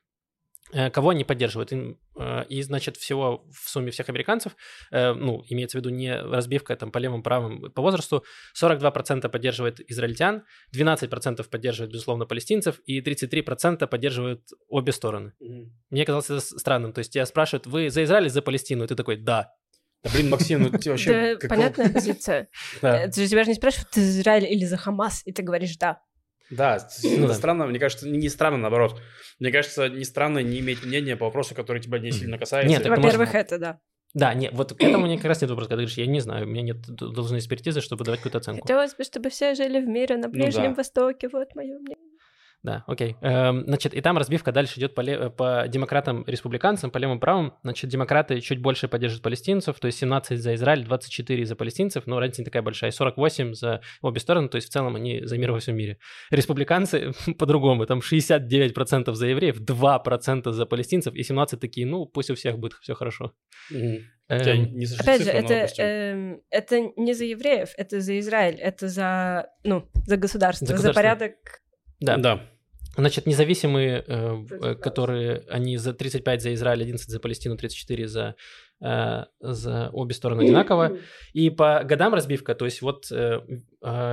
A: кого они поддерживают. Э, И, значит, всего в сумме всех американцев, э, ну, имеется в виду не разбивка там по левым, правым, по возрасту, 42% поддерживает израильтян, 12% поддерживает, безусловно, палестинцев, и 33% поддерживают обе стороны.
B: Мгм.
A: Мне казалось это странным. То есть тебя спрашивают, вы за Израиль или за Палестину? И ты такой, да.
B: Да, блин, Максим, ну ты вообще...
C: Да, понятная позиция.
B: Да.
C: Э, Ты же тебя же не спрашивают, ты за Израиль или за Хамас, и ты говоришь «да».
B: Да,
A: Ну
B: это
A: да.
B: странно, мне кажется, не странно, наоборот. Мне кажется, не странно не иметь мнения по вопросу, который тебя не сильно касается.
A: Нет,
C: Во-первых,
A: можно-
C: это да.
A: Да, нет, вот к этому мне как раз нет вопроса, когда ты говоришь, я не знаю, у меня нет должной экспертизы, чтобы давать какую-то оценку.
C: Хотелось бы, чтобы все жили в мире на
B: Ну
C: Ближнем
B: да.
C: Востоке, вот мое мнение.
A: Да, окей. Эм, значит, и там разбивка дальше идет по, ле- по демократам, республиканцам, по левым правым. Значит, демократы чуть больше поддерживают палестинцев, то есть 17 за Израиль, 24 за палестинцев, но разница не такая большая, 48 за обе стороны, то есть в целом они за мир во всем мире. Республиканцы по-другому, там 69% за евреев, 2% за палестинцев, и 17 такие, ну, пусть у всех будет все хорошо. Эм,
B: не
C: Опять же, это, эм, это не за евреев, это за Израиль, это за, ну, за государство,
A: За
C: порядок.
A: да.
B: Да.
A: Значит, независимые, э, которые, они за 35 за Израиль, 11 за Палестину, 34 за, э, за обе стороны одинаково. И по годам разбивка, то есть вот э,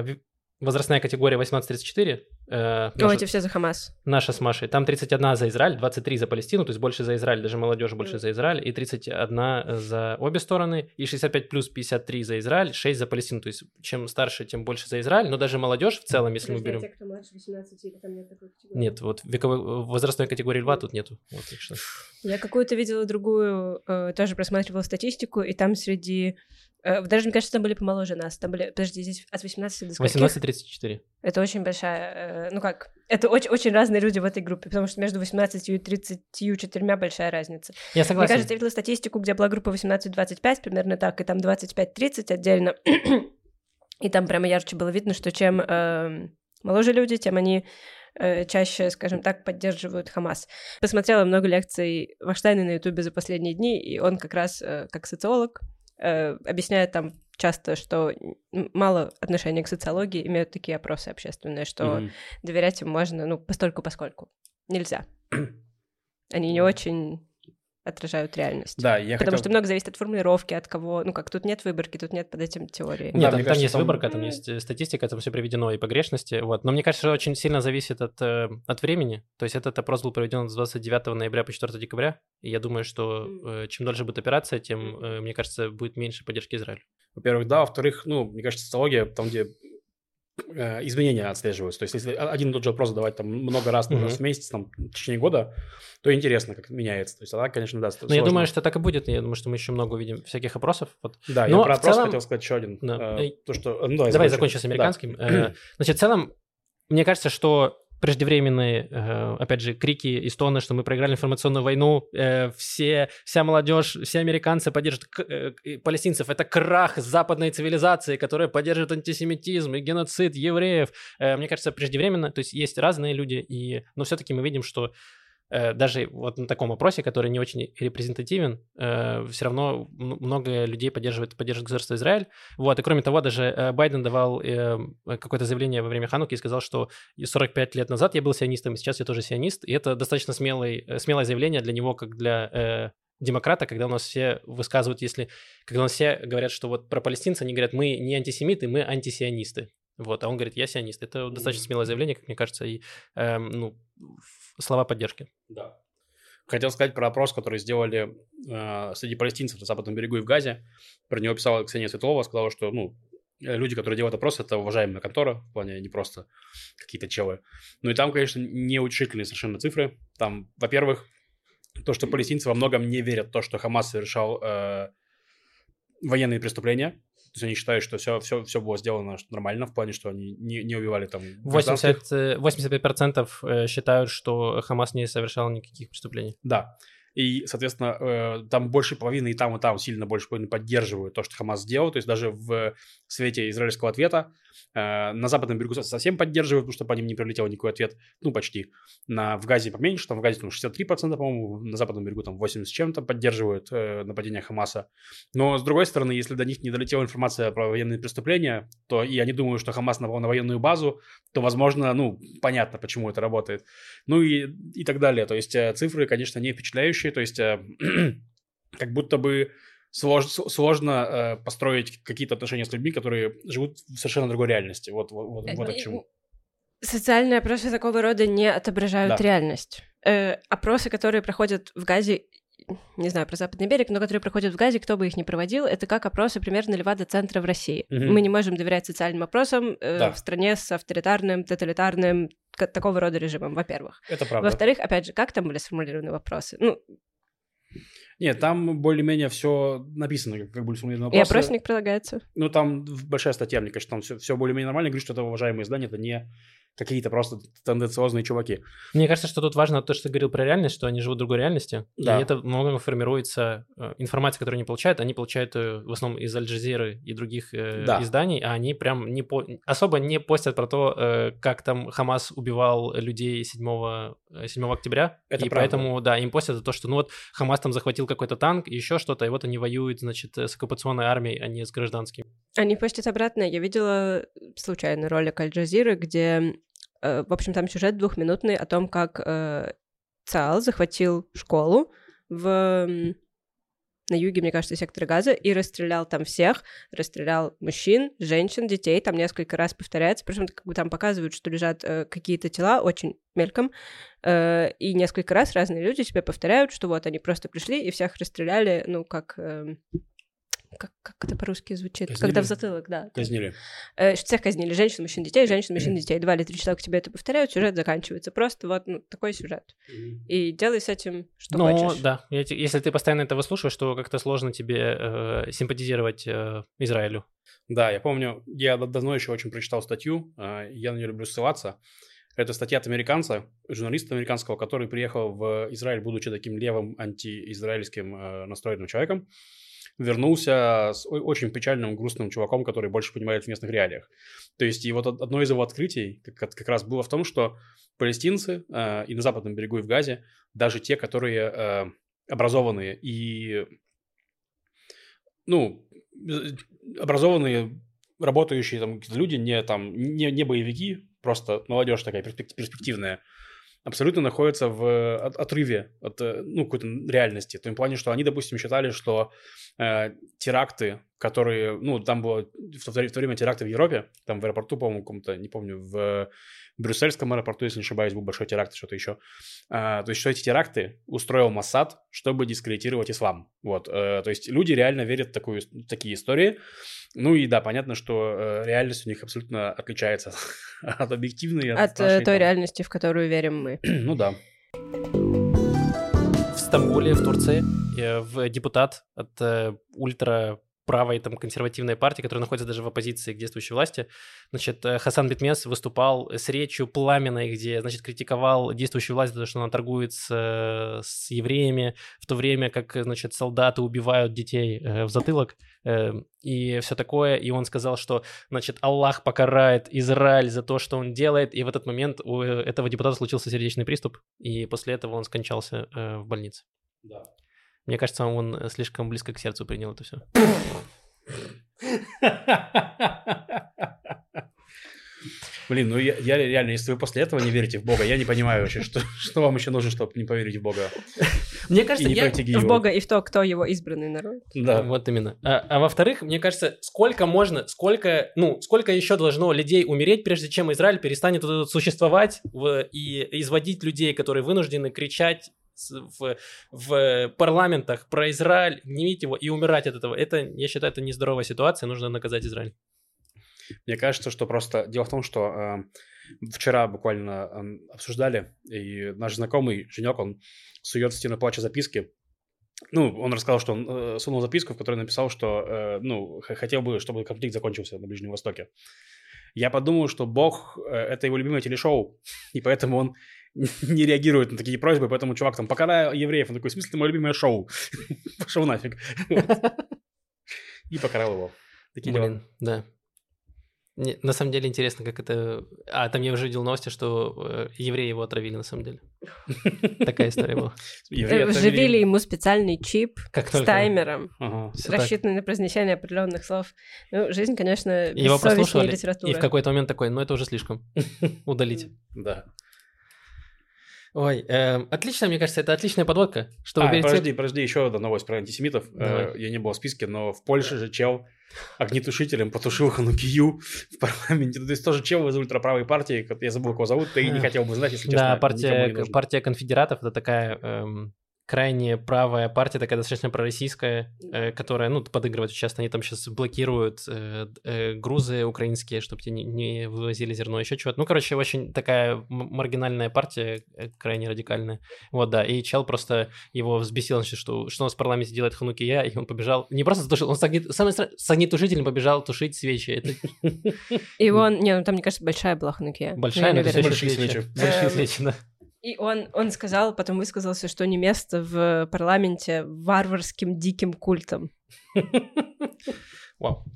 A: ви- возрастная категория 18-34, э, наша,
C: эти все за Хамас.
A: наша с Машей, там 31 за Израиль, 23 за Палестину, то есть больше за Израиль, даже молодежь больше за Израиль, и 31 за обе стороны, и 65 плюс 53 за Израиль, 6 за Палестину, то есть чем старше, тем больше за Израиль, но даже молодежь в целом, если мы берем...
C: кто младше 18, или там нет такой категории?
A: Нет, вот вековой, возрастной категории льва тут нету. Вот.
C: Я какую-то видела другую, э, тоже просматривала статистику, и там среди... э, даже, мне кажется, там были помоложе нас. Там были, подожди, здесь от 18 до скольких?
A: 18-34.
C: Это очень большая... э, ну как, это очень, очень разные люди в этой группе, потому что между 18 и 34 большая разница.
A: Я
C: Мне
A: согласен.
C: кажется, я видела статистику, где была группа 18-25, примерно так, и там 25-30 отдельно. и там прямо ярче было видно, что чем эм, моложе люди, тем они э, чаще, скажем так, поддерживают Хамас. Посмотрела много лекций Вахштайна на Ютубе за последние дни, и он как раз, э, как социолог, э, там часто, что мало отношения к социологии имеют такие опросы общественные, что
B: Мгм.
C: доверять им можно, ну, постольку поскольку. Нельзя. Они не очень отражают реальность.
B: Да, я
C: Потому
B: хотел-
C: что много зависит от формулировки, от кого. Ну как, тут нет выборки, тут нет под этим теории.
B: Да,
A: Нет, там,
B: мне
A: там
B: кажется,
A: есть
B: там-
A: выборка, там есть э, статистика, там все приведено и погрешности. Вот. Но мне кажется, что очень сильно зависит от, э, от времени. То есть этот опрос был проведен с 29 ноября по 4 декабря. И я думаю, что э, чем дольше будет операция, тем, мне кажется, будет меньше поддержки Израиля.
B: Во-первых, да. Во-вторых, ну, мне кажется, социология, там, где изменения отслеживаются. То есть, если один и тот же вопрос задавать там много раз, ну,
A: Мгм.
B: раз в месяц, там, в течение года, то интересно, как меняется. То есть, тогда, конечно, да,
A: Но я думаю, что так и будет. Я думаю, что мы еще много увидим всяких опросов. Вот.
B: Да,
A: Но
B: я про опрос
A: целом-
B: хотел сказать еще один.
A: Да.
B: Э, то, что... э, Ну, давай,
A: Давай
B: закончим.
A: с
B: Да.
A: американским. Э, Значит, в целом, мне кажется, что преждевременные, э, опять же, крики и стоны, что мы проиграли информационную войну, э, все, вся молодежь, все американцы поддерживают к- э, палестинцев. Это крах западной цивилизации, которая поддерживает антисемитизм и геноцид евреев. Мне кажется, преждевременно, то есть есть разные люди, и, но все-таки мы видим, что даже вот на таком опросе, который не очень репрезентативен, все равно много людей поддерживает, поддерживает государство Израиль. Вот, и кроме того, даже э, Байден давал э, какое-то заявление во время Хануки и сказал, что и 45 лет назад я был сионистом, и сейчас я тоже сионист, и это достаточно смелый, э, смелое заявление для него, как для демократа, когда у нас все высказывают, если... Когда у нас все говорят, что вот про палестинцев, они говорят, мы не антисемиты, мы антисионисты. Вот, а он говорит, я сионист. Это достаточно смелое заявление, как мне кажется, и эм, ну, слова поддержки.
B: Да. Хотел сказать про опрос, который сделали э, среди палестинцев на Западном берегу и в Газе. Про него писала Ксения Светлова, сказала, что ну, люди, которые делают опрос, это уважаемая контора, в плане не просто какие-то челы. Ну и там, конечно, неутешительные совершенно цифры. Там, во-первых, то, что палестинцы во многом не верят в то, что Хамас совершал э, военные преступления. То есть они считают, что все, все, все было сделано нормально, в плане, что они не, не убивали там
A: 80, 85% э, считают, что Хамас не совершал никаких преступлений.
B: Да. И, соответственно, э, там больше половины и там, и там сильно больше половины поддерживают то, что Хамас сделал. То есть даже в свете израильского ответа э, на западном берегу совсем поддерживают, потому что по ним не прилетел никакой ответ. Ну, почти. На, в Газе поменьше, там в Газе там 63%, по-моему, на западном берегу там 80 с чем-то поддерживают э, нападение Хамаса. Но, с другой стороны, если до них не долетела информация про военные преступления, то и они думают, что Хамас напал на военную базу, то, возможно, ну, понятно, почему это работает. Ну и, и так далее. То есть цифры, конечно, не впечатляющие, то есть э, как будто бы слож, сложно э, построить какие-то отношения с людьми, которые живут в совершенно другой реальности. Вот, вот, вот, вот к чему.
C: Социальные опросы такого рода не отображают да. реальность. Э, опросы, которые проходят в Газе, не знаю про Западный берег, но которые проходят в Газе, кто бы их ни проводил, это как опросы примерно Левада-центра в России. Угу. Мы не можем доверять социальным опросам э, да. в стране с авторитарным, тоталитарным, такого рода режимом, во-первых.
B: Это правда.
C: Во-вторых, опять же, как там были сформулированы вопросы? Ну,
B: нет, там более-менее все написано, как, как были сформулированы вопросы.
C: И опросник прилагается.
B: Ну, там большая статья, мне кажется, там все, все более-менее нормально. Говорю, что это уважаемые издания, это не какие-то просто тенденциозные чуваки.
A: Мне кажется, что тут важно то, что ты говорил про реальность, что они живут в другой реальности, да. и это многом формируется, э, информация, которую они получают, они получают э, в основном из Аль-Джазиры и других э, да. изданий, а они прям не по... особо не постят про то, как там Хамас убивал людей 7, 7 октября, это и правда. поэтому, да, им постят то, что ну вот Хамас там захватил какой-то танк, еще что-то, и вот они воюют, значит, с оккупационной армией, а не с гражданским.
C: Они постят обратно. Я видела случайно ролик Аль-Джазиры, где Э, в общем, там сюжет двухминутный о том, как э, ЦАЛ захватил школу в на юге, мне кажется, сектора газа, и расстрелял там всех, расстрелял мужчин, женщин, детей, там несколько раз повторяется, причем как бы там показывают, что лежат э, какие-то тела очень мельком, э, и несколько раз разные люди себе повторяют, что вот они просто пришли и всех расстреляли, ну, как... Э, как, как это по-русски звучит? Казнили? Когда в затылок, да.
B: Казнили.
C: Э, всех казнили. Женщин, мужчин, детей, женщин, мужчин, детей. Два или три человека тебе это повторяют, сюжет заканчивается. Просто вот ну, такой сюжет. И делай с этим, что ну, хочешь.
A: да. Если ты постоянно это выслушиваешь, то как-то сложно тебе э, симпатизировать э, Израилю.
B: Да, я помню, я давно еще очень прочитал статью, э, я на нее люблю ссылаться. Это статья от американца, журналиста американского, который приехал в Израиль, будучи таким левым антиизраильским э, настроенным человеком вернулся с очень печальным, грустным чуваком, который больше понимает в местных реалиях. То есть, и вот одно из его открытий как, раз было в том, что палестинцы э, и на западном берегу, и в Газе, даже те, которые э, образованные и, ну, образованные, работающие там люди, не там, не, не боевики, просто молодежь такая перспективная, абсолютно находятся в отрыве от э, ну, какой-то реальности. В том плане, что они, допустим, считали, что э, теракты, которые, ну, там было в то, в то время теракты в Европе, там в аэропорту, по-моему, каком-то, не помню, в Брюссельском аэропорту, если не ошибаюсь, был большой теракт, что-то еще. А, то есть, что эти теракты устроил Моссад, чтобы дискредитировать ислам. Вот. А, то есть, люди реально верят в такую, такие истории. Ну и да, понятно, что э, реальность у них абсолютно отличается от объективной.
C: От, от нашей, той там... реальности, в которую верим мы.
B: ну да.
A: В Стамбуле, в Турции, в депутат от э, ультра правой там консервативной партии, которая находится даже в оппозиции к действующей власти. Значит, э, Хасан Битмес выступал с речью пламенной, где, значит, критиковал действующую власть за то, что она торгует с, э, с евреями, в то время как, значит, солдаты убивают детей э, в затылок и все такое. И он сказал, что, значит, Аллах покарает Израиль за то, что он делает. И в этот момент у этого депутата случился сердечный приступ, и после этого он скончался в больнице.
B: Да.
A: Мне кажется, он э, слишком близко к сердцу принял это все.
B: Блин, ну я, я реально, если вы после этого не верите в Бога, я не понимаю вообще, что, что вам еще нужно, чтобы не поверить в Бога.
A: Мне
B: И
A: кажется,
B: не
A: я...
C: В. Бога и в то, кто его избранный народ.
B: Да.
A: Вот именно. А, а во-вторых, мне кажется, сколько можно, сколько, ну, сколько еще должно людей умереть, прежде чем Израиль перестанет существовать в- и изводить людей, которые вынуждены кричать в, в парламентах про Израиль, гневить его и умирать от этого. Это, я считаю, это нездоровая ситуация, нужно наказать Израиль.
B: Мне кажется, что просто дело в том, что э, вчера буквально э, обсуждали, и наш знакомый Женек, он сует в стену плача записки. Ну, он рассказал, что он э, сунул записку, в которой написал, что, э, ну, хотел бы, чтобы конфликт закончился на Ближнем Востоке. Я подумал, что Бог э, это его любимое телешоу, и поэтому он не реагирует на такие просьбы, поэтому чувак там покарай евреев. Он такой, в смысле, это мое любимое шоу. Пошел нафиг. И покарал его. Такие дела.
A: Блин, да. Не, на самом деле интересно, как это... А, там я уже видел новости, что э, евреи его отравили, на самом деле. Такая история была.
C: Э, Вживили ему специальный чип с таймером, рассчитанный на произнесение определенных слов. Ну, жизнь, конечно,
A: Его прослушивали, и в какой-то момент такой, ну это уже слишком. Удалить.
B: Да.
A: Ой, эм, отлично, мне кажется, это отличная подводка, чтобы
B: а,
A: перейти...
B: подожди, подожди, еще одна новость про антисемитов.
A: Давай.
B: Э, я не был в списке, но в Польше же чел огнетушителем потушил Ханукию в парламенте. То есть тоже чел из ультраправой партии, как- я забыл, кого зовут, ты не хотел бы знать, если честно.
A: Да, партия, партия конфедератов это такая эм, крайне правая партия, такая достаточно пророссийская, э, которая, ну, подыгрывает часто. Они там сейчас блокируют э, э, грузы украинские, чтобы те не, не вывозили зерно, еще чего-то. Ну, короче, очень такая маргинальная партия, э, крайне радикальная. Вот, да. И чел просто его взбесил, значит, что, что у нас в парламенте делает Ханукия, и он побежал. Не просто затушил, он с, огне- самое стра- с огнетушителем побежал тушить свечи.
C: И он, не, ну там, мне кажется, большая была Ханукия.
A: большая, но
B: Большие
A: свечи.
B: свечи.
A: Большие
C: Эм,
A: свечи, да.
C: И он, он сказал, потом высказался, что не место в парламенте варварским диким культом.
A: Вау.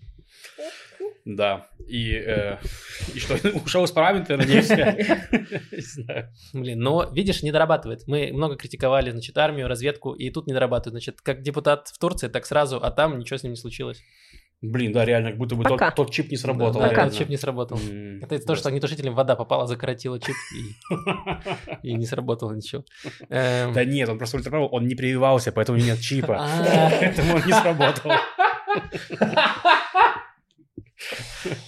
B: Да. И, э, и что, ушел из парламента, я надеюсь? я? Не знаю.
A: Блин, но, видишь, не дорабатывает. Мы много критиковали, значит, армию, разведку, и тут не дорабатывает. Значит, как депутат в Турции, так сразу, а там ничего с ним не случилось.
B: Блин, да, реально, как будто бы тот,
C: Пока.
B: тот чип не сработал.
A: Да, этот чип не сработал.
B: М,
A: Это из-за того, что огнетушителем вода попала, закоротила чип, и, и не сработало ничего. Эм,
B: Да нет, он просто ультраправый, он не прививался, поэтому нет чипа.
A: а,
B: Поэтому он не сработал.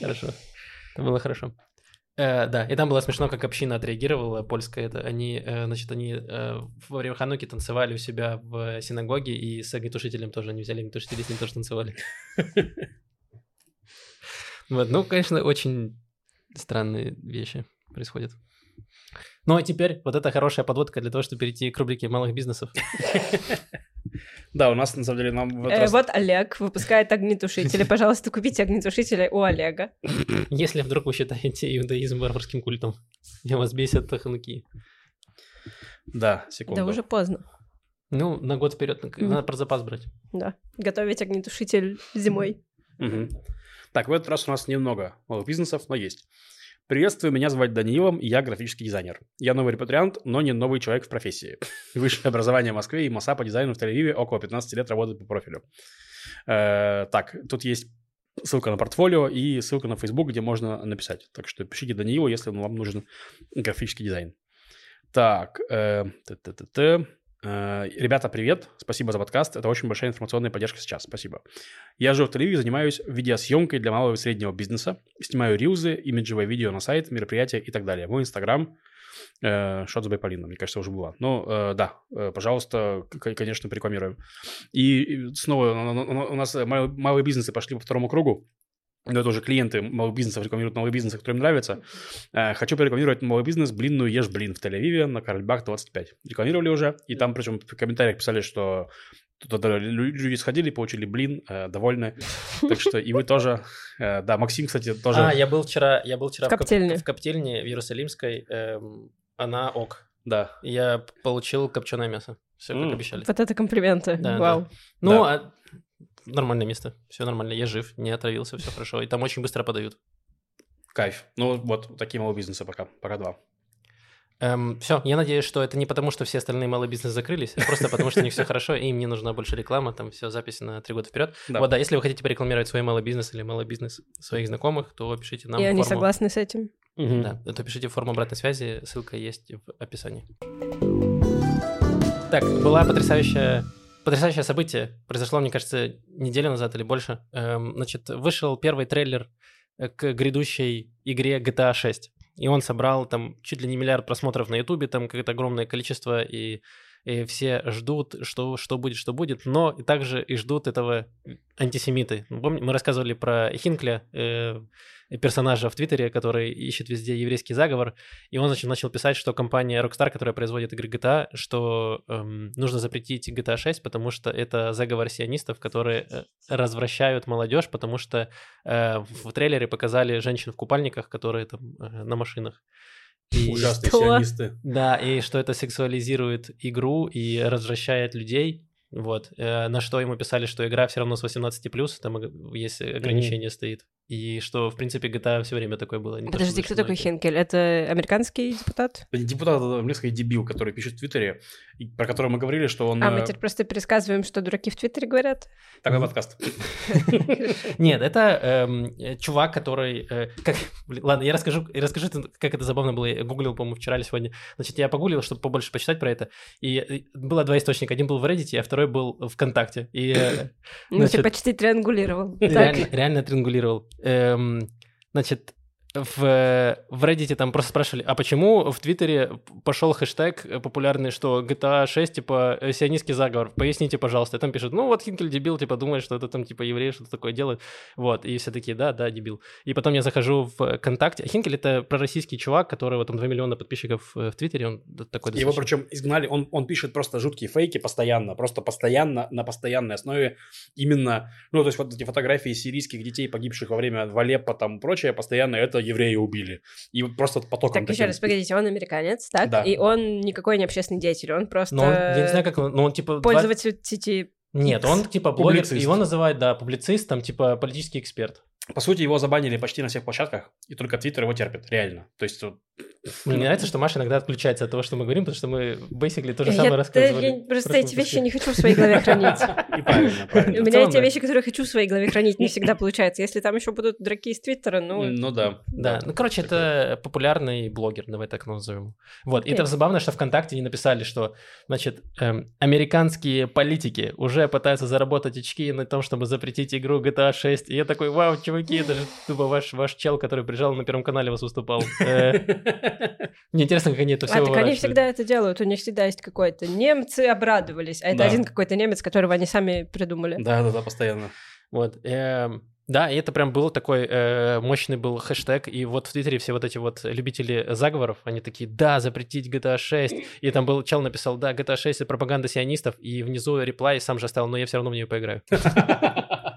A: Хорошо. Это было хорошо. Э, да, и там было смешно, как община отреагировала польская. Это они, э, значит, они э, во время Хануки танцевали у себя в синагоге, и с огнетушителем тоже они взяли огнетушитель, и с ним тоже танцевали. Вот, ну, конечно, очень странные вещи происходят. Ну, а теперь вот это хорошая подводка для того, чтобы перейти к рубрике малых бизнесов.
B: Да, у нас, на самом деле, нам в этот
C: Э,
B: раз-
C: вот Олег выпускает огнетушители. Пожалуйста, купите огнетушители у Олега.
A: Если вдруг вы считаете иудаизм варварским культом, и вас бесят хануки.
B: Да, секунду.
C: Да уже поздно.
A: Ну, на год вперед надо про запас брать.
C: Да. Готовить огнетушитель зимой.
B: Так, в этот раз у нас немного малых бизнесов, но есть. Приветствую, меня зовут Даниилом, и я графический дизайнер. Я новый репатриант, но не новый человек в профессии. Высшее образование в Москве и МАСА по дизайну в Тель-Авиве около 15 лет работы по профилю. Э, так, тут есть ссылка на портфолио и ссылка на Facebook, где можно написать. Так что пишите Даниилу, если вам нужен графический дизайн. Так, э, т-т-т-т. Э, ребята, привет, спасибо за подкаст, это очень большая информационная поддержка сейчас, спасибо. Я живу в Тель-Авиве, занимаюсь видеосъемкой для малого и среднего бизнеса, снимаю рилзы, имиджевое видео на сайт, мероприятия и так далее. Мой инстаграм, э, Шот с Полина, мне кажется, уже была. Ну, э, да, э, пожалуйста, конечно, порекламируем. И, и снова у- нас мал- малые бизнесы пошли по второму кругу. Но это уже клиенты малых бизнесов рекламируют новые бизнесы, которые им нравятся. Э, Хочу порекламировать малый бизнес «Блинную ешь блин» в Тель-Авиве на Карльбах 25. Рекламировали уже, и там причем в комментариях писали, что туда лю- люди сходили, получили блин, э, довольны. Так что и вы тоже. э, Да, Максим, кстати, тоже.
A: А, я был вчера, я был вчера
C: В коптильне.
A: в коптильне в Иерусалимской. эм, она ок.
B: Да.
A: Я получил копченое мясо. Все как
B: М.
A: обещали.
C: Вот это комплименты.
A: Да,
C: Вау.
A: Ну, а нормальное место. Все нормально. Я жив, не отравился, все хорошо. И там очень быстро подают.
B: Кайф. Ну, вот такие малые бизнесы пока. Пока два.
A: все, я надеюсь, что это не потому, что все остальные малые бизнесы закрылись, а просто потому, что у них все хорошо, и им не нужна больше реклама, там все записи на три года вперед.
B: Да.
A: Вот, да, если вы хотите порекламировать свой малый бизнес или малый бизнес своих знакомых, то пишите нам
C: И они
A: форму.
C: согласны с этим.
A: Да, то пишите форму обратной связи, ссылка есть в описании. Так, была потрясающая потрясающее событие. Произошло, мне кажется, неделю назад или больше. Эм, значит, вышел первый трейлер э, к грядущей игре GTA 6. И он собрал там чуть ли не миллиард просмотров на Ютубе, там какое-то огромное количество, и, и все ждут, что, что будет, что будет, но также и ждут этого антисемиты. Помните, мы рассказывали про Хинкля, э, персонажа в Твиттере, который ищет везде еврейский заговор, и он, значит, начал писать, что компания Rockstar, которая производит игры GTA, что эм, нужно запретить GTA 6, потому что это заговор сионистов, которые э, развращают молодежь, потому что э, в трейлере показали женщин в купальниках, которые там э, на машинах.
B: И Ужасные
C: Что?
B: сионисты.
A: да, и что это сексуализирует игру и развращает людей. Вот. Э, На что ему писали, что игра все равно с 18+, там ог- есть ограничение стоит. И что, в принципе, GTA все время такое было. не то,
C: Подожди,
A: что
C: кто такой Хенкель? Это американский депутат?
B: Депутат это английский дебил, который пишет в Твиттере, про которого мы говорили, что он...
C: А, мы
B: э,
C: теперь просто пересказываем, что дураки в Твиттере говорят?
B: Такой подкаст.
A: Нет, это эм, чувак, который... э, ладно, я расскажу, расскажу, как это забавно было. Я гуглил, по-моему, вчера или сегодня. Значит, я погуглил, чтобы побольше почитать про это. И э, было два источника. Один был в Reddit, а второй был ВКонтакте. И
C: Ну, ты почти триангулировал.
A: Реально триангулировал. Эм, значит, в, в Reddit там просто спрашивали, а почему в Твиттере пошел хэштег популярный, что GTA 6, типа, э, сионистский заговор? Поясните, пожалуйста. И там пишут, ну вот Хинкель дебил, типа, думает, что это там, типа, евреи что-то такое делают. Вот, и все такие, да, да, дебил. И потом я захожу в ВКонтакте. А Хинкель — это пророссийский чувак, которого там 2 миллиона подписчиков э, в Твиттере, он такой
B: Его
A: достаточно-
B: причем изгнали, он, он пишет просто жуткие фейки постоянно, просто постоянно, на постоянной основе. Именно, ну, то есть вот эти фотографии сирийских детей, погибших во время Валеппа там и прочее, постоянно это евреи убили. И просто потоком
C: Так, еще
B: таким.
C: раз, погодите, он американец, так?
B: Да.
C: И он никакой не общественный деятель, он просто
A: он, я не знаю, как он, но он, типа...
C: пользователь сети
A: Нет, он, типа, блогер,
B: Публицист.
A: его называют, да, публицист, там, типа, политический эксперт.
B: По сути, его забанили почти на всех площадках, и только Твиттер его терпит, реально. То есть, вот,
A: Мне нравится, что Маша иногда отключается от того, что мы говорим, потому что мы basically то же
C: Я-
A: самое
C: да,
A: рассказывали.
C: я просто эти вещи не хочу в своей голове хранить.
B: и правильно,
C: У
B: правильно.
A: в
C: меня
A: целом,
C: эти
A: да.
C: вещи, которые хочу в своей голове хранить, не всегда получается. Если там еще будут дураки из Твиттера, ну...
B: Ну да.
A: Да, ну, короче, это популярный блогер, давай так назовем. Вот, и это забавно, что ВКонтакте не написали, что, значит, эм, американские политики уже пытаются заработать очки на том, чтобы запретить игру GTA 6. И я такой, вау, чуваки, это же тупо ваш, ваш чел, который приезжал на Первом канале вас выступал. Э, Мне интересно, как они это все
C: А, так они всегда это делают, у них всегда есть какой-то... Немцы обрадовались, а это один какой-то немец, которого они сами придумали.
B: Да, да, да, постоянно.
A: Вот. эм, Да, и это прям был такой э, мощный был хэштег, и вот в Твиттере все вот эти вот любители заговоров, они такие, да, запретить GTA 6, и там был чел написал, да, GTA 6 это пропаганда сионистов, и внизу реплай сам же оставил, но я все равно в нее поиграю.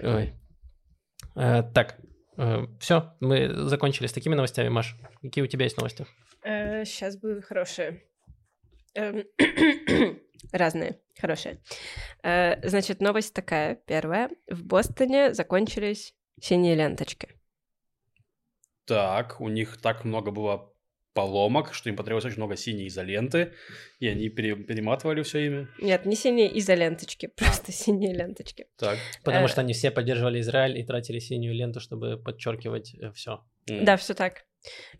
A: Ой. Э, Так, все, мы закончили с такими новостями, Маш. Какие у тебя есть новости?
C: Сейчас будут хорошие. Эм, Разные, хорошие. Э, Значит, новость такая, первая. В Бостоне закончились синие ленточки.
B: Так, у них так много было поломок, что им потребовалось очень много синей изоленты, и они пере- перематывали все ими.
C: Нет, не синие изоленточки, просто синие ленточки.
B: Так.
A: Потому
C: Э.
A: что они все поддерживали Израиль и тратили синюю ленту, чтобы подчеркивать все.
B: М.
C: Да, все так.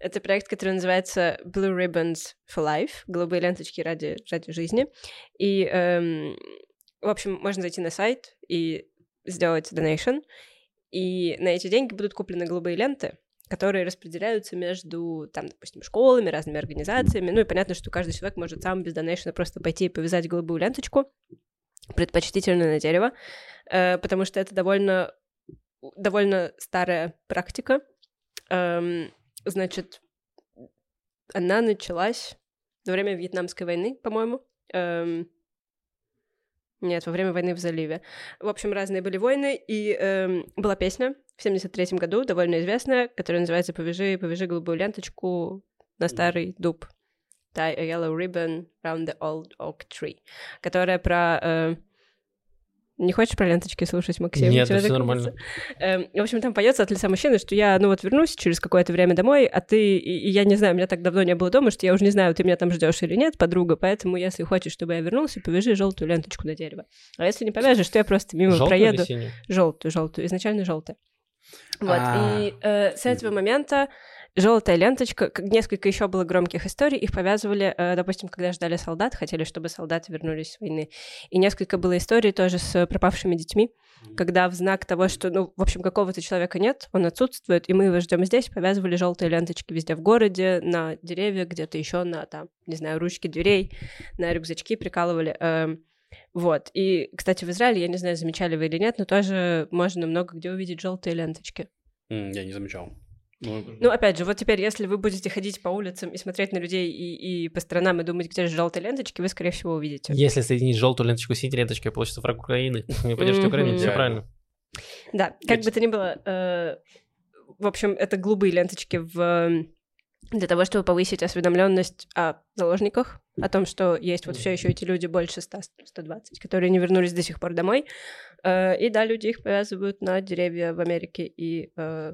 C: Это проект, который называется Blue Ribbons for Life, голубые ленточки ради, ради жизни. И, эм, в общем, можно зайти на сайт и сделать donation, и на эти деньги будут куплены голубые ленты, которые распределяются между, там, допустим, школами, разными организациями. Ну и понятно, что каждый человек может сам без донейшена просто пойти и повязать голубую ленточку, предпочтительно на дерево, э, потому что это довольно, довольно старая практика. Эм, значит, она началась во время Вьетнамской войны, по-моему. Эм, нет, во время войны в заливе. В общем, разные были войны, и эм, была песня в 73 году, довольно известная, которая называется «Повяжи, повяжи голубую ленточку на старый дуб». Tie a yellow ribbon round the old oak tree. Которая про... э, Не хочешь про ленточки слушать, Максим?
A: Нет,
C: так
A: нормально.
C: Эм, В общем, там поется от лица мужчины, что я, ну вот, вернусь через какое-то время домой, а ты, и и я не знаю, меня так давно не было дома, что я уже не знаю, ты меня там ждешь или нет, подруга, поэтому, если хочешь, чтобы я вернулся, повяжи желтую ленточку на дерево. А если не повяжешь, то я просто мимо
A: Желтую
C: проеду. Желтую, желтую, изначально желтая. Вот,
B: А.
C: и э, с этого момента желтая ленточка, несколько еще было громких историй, их повязывали, э, допустим, когда ждали солдат, хотели, чтобы солдаты вернулись с войны. И несколько было историй тоже с пропавшими детьми, когда в знак того, что, ну, в общем, какого-то человека нет, он отсутствует, и мы его ждем здесь, повязывали желтые ленточки везде в городе, на деревья, где-то еще на, там, не знаю, ручки дверей, на рюкзачки прикалывали. Эм, вот. И, кстати, в Израиле, я не знаю, замечали вы или нет, но тоже можно много где увидеть желтые ленточки.
B: Я не замечал.
C: Ну, ну, опять же, вот теперь, если вы будете ходить по улицам и смотреть на людей и, и по сторонам и думать, где же желтые ленточки, вы, скорее всего, увидите.
A: Если соединить желтую ленточку с синей ленточкой, получится враг Украины. Вы поддержите Украину, все правильно.
C: Да, как бы то ни было, э, в общем, это голубые ленточки в для того, чтобы повысить осведомленность о заложниках, о том, что есть вот все еще эти люди больше 100, 120, которые не вернулись до сих пор домой. Э, и да, люди их повязывают на деревья в Америке и э,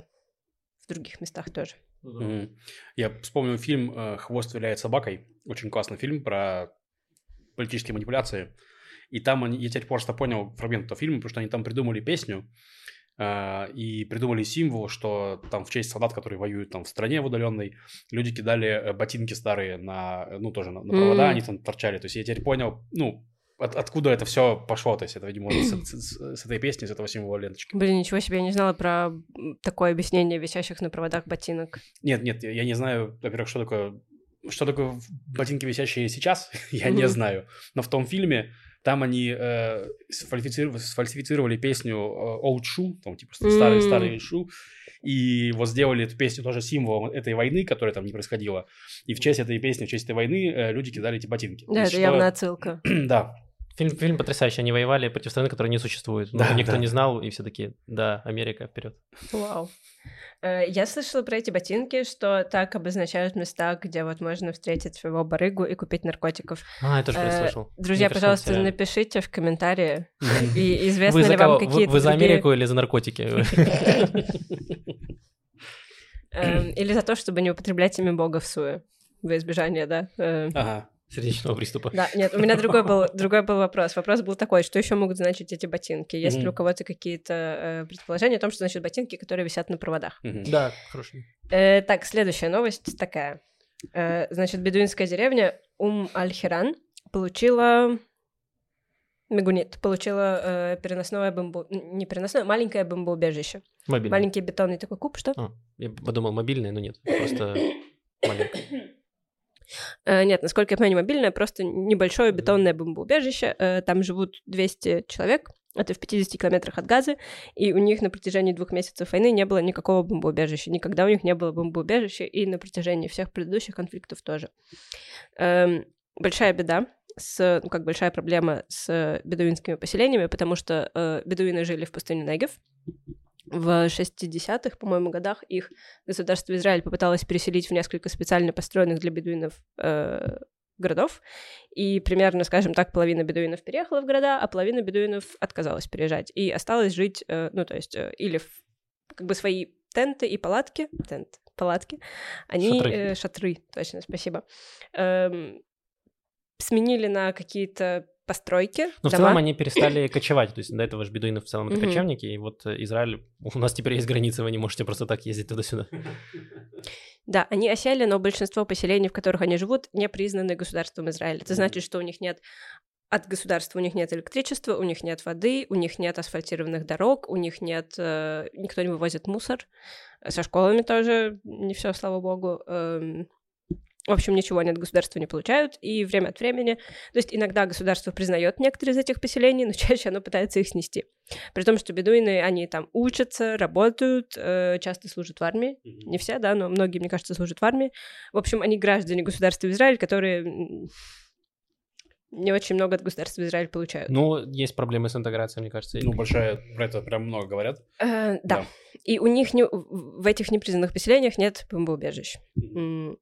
C: в других местах тоже.
B: Mm-hmm. Я вспомнил фильм э, «Хвост виляет собакой». Очень классный фильм про политические манипуляции. И там они, я теперь просто понял фрагмент этого фильма, потому что они там придумали песню и придумали символ, что там в честь солдат, которые воюют там в стране в удаленной, люди кидали э, ботинки старые на, ну, тоже на, на провода, mm-hmm. они там торчали. То есть я теперь понял, ну, от, откуда это все пошло, то есть это, видимо, с, с, с этой песни, с этого символа ленточки.
C: Блин, ничего себе, я не знала про такое объяснение висящих на проводах ботинок.
B: Нет, нет, я не знаю, во-первых, что такое, что такое ботинки, висящие сейчас, я не знаю. Но в том фильме там они э, сфальсифицировали, сфальсифицировали песню э, Old Shoe, там типа старый старый шу, и вот сделали эту песню тоже символом этой войны, которая там не происходила. И в честь этой песни, в честь этой войны э, люди кидали эти ботинки.
C: Да, это что... явно отсылка.
B: да,
A: Фильм, фильм потрясающий. Они воевали против страны, которая не существует. Да, никто да. не знал, и все таки да, Америка вперед.
C: Вау. Э, я слышала про эти ботинки, что так обозначают места, где вот можно встретить своего барыгу и купить наркотиков.
A: А, я тоже э, слышал.
C: Друзья, Мне пожалуйста, кажется, напишите в комментарии, и известно ли вам какие-то
A: Вы за Америку или за наркотики?
C: Эм, или за то, чтобы не употреблять имя Бога в суе, во избежание, да?
B: Э, ага
A: сердечного приступа.
C: Да, нет, у меня другой был, другой был вопрос. Вопрос был такой, что еще могут значить эти ботинки? Есть mm-hmm. ли у кого-то какие-то э, предположения о том, что значит ботинки, которые висят на проводах?
A: Mm-hmm. Да, хорошо.
C: Э, так, следующая новость такая. Э, значит, бедуинская деревня Ум-Аль-Хиран получила Мегунит получила э, переносное бомбу... Не переносное, маленькое бомбоубежище.
A: Мобильное.
C: Маленький бетонный такой куб, что?
A: А, я подумал, мобильное, но нет, просто маленькое.
C: Э, нет, насколько я понимаю, мобильное, просто небольшое бетонное бомбоубежище. Э, там живут 200 человек, это в 50 километрах от Газы, и у них на протяжении двух месяцев войны не было никакого бомбоубежища. Никогда у них не было бомбоубежища, и на протяжении всех предыдущих конфликтов тоже. Эм, большая беда с, ну, как большая проблема с бедуинскими поселениями, потому что э, бедуины жили в пустыне Негев, в 60-х, по-моему, годах их государство Израиль попыталось переселить в несколько специально построенных для бедуинов э, городов, и примерно, скажем так, половина бедуинов переехала в города, а половина бедуинов отказалась переезжать и осталось жить, э, ну, то есть, э, или в, как бы свои тенты и палатки, тент, палатки, они... Шатры. Э, шатры, точно, спасибо. Эм, сменили на какие-то постройки. Но
A: ну, в целом они перестали кочевать. То есть до этого же бедуины в целом это кочевники. И вот э, Израиль, у нас теперь есть границы, вы не можете просто так ездить туда-сюда.
C: Да, они осели, но большинство поселений, в которых они живут, не признаны государством Израиля. Это значит, что у них нет от государства у них нет электричества, у них нет воды, у них нет асфальтированных дорог, у них нет... Э, никто не вывозит мусор. Со школами тоже не все, слава богу. Эм, в общем, ничего они от государства не получают, и время от времени, то есть иногда государство признает некоторые из этих поселений, но чаще оно пытается их снести. При том, что бедуины, они там учатся, работают, э, часто служат в армии, не все, да, но многие, мне кажется, служат в армии. В общем, они граждане государства Израиль, которые не очень много от государства Израиль получают.
A: Ну, есть проблемы с интеграцией, мне кажется.
B: Ну, большая, про это прям много говорят.
C: Э, да. да. И у них не, в этих непризнанных поселениях нет бомбоубежищ. Mm-hmm.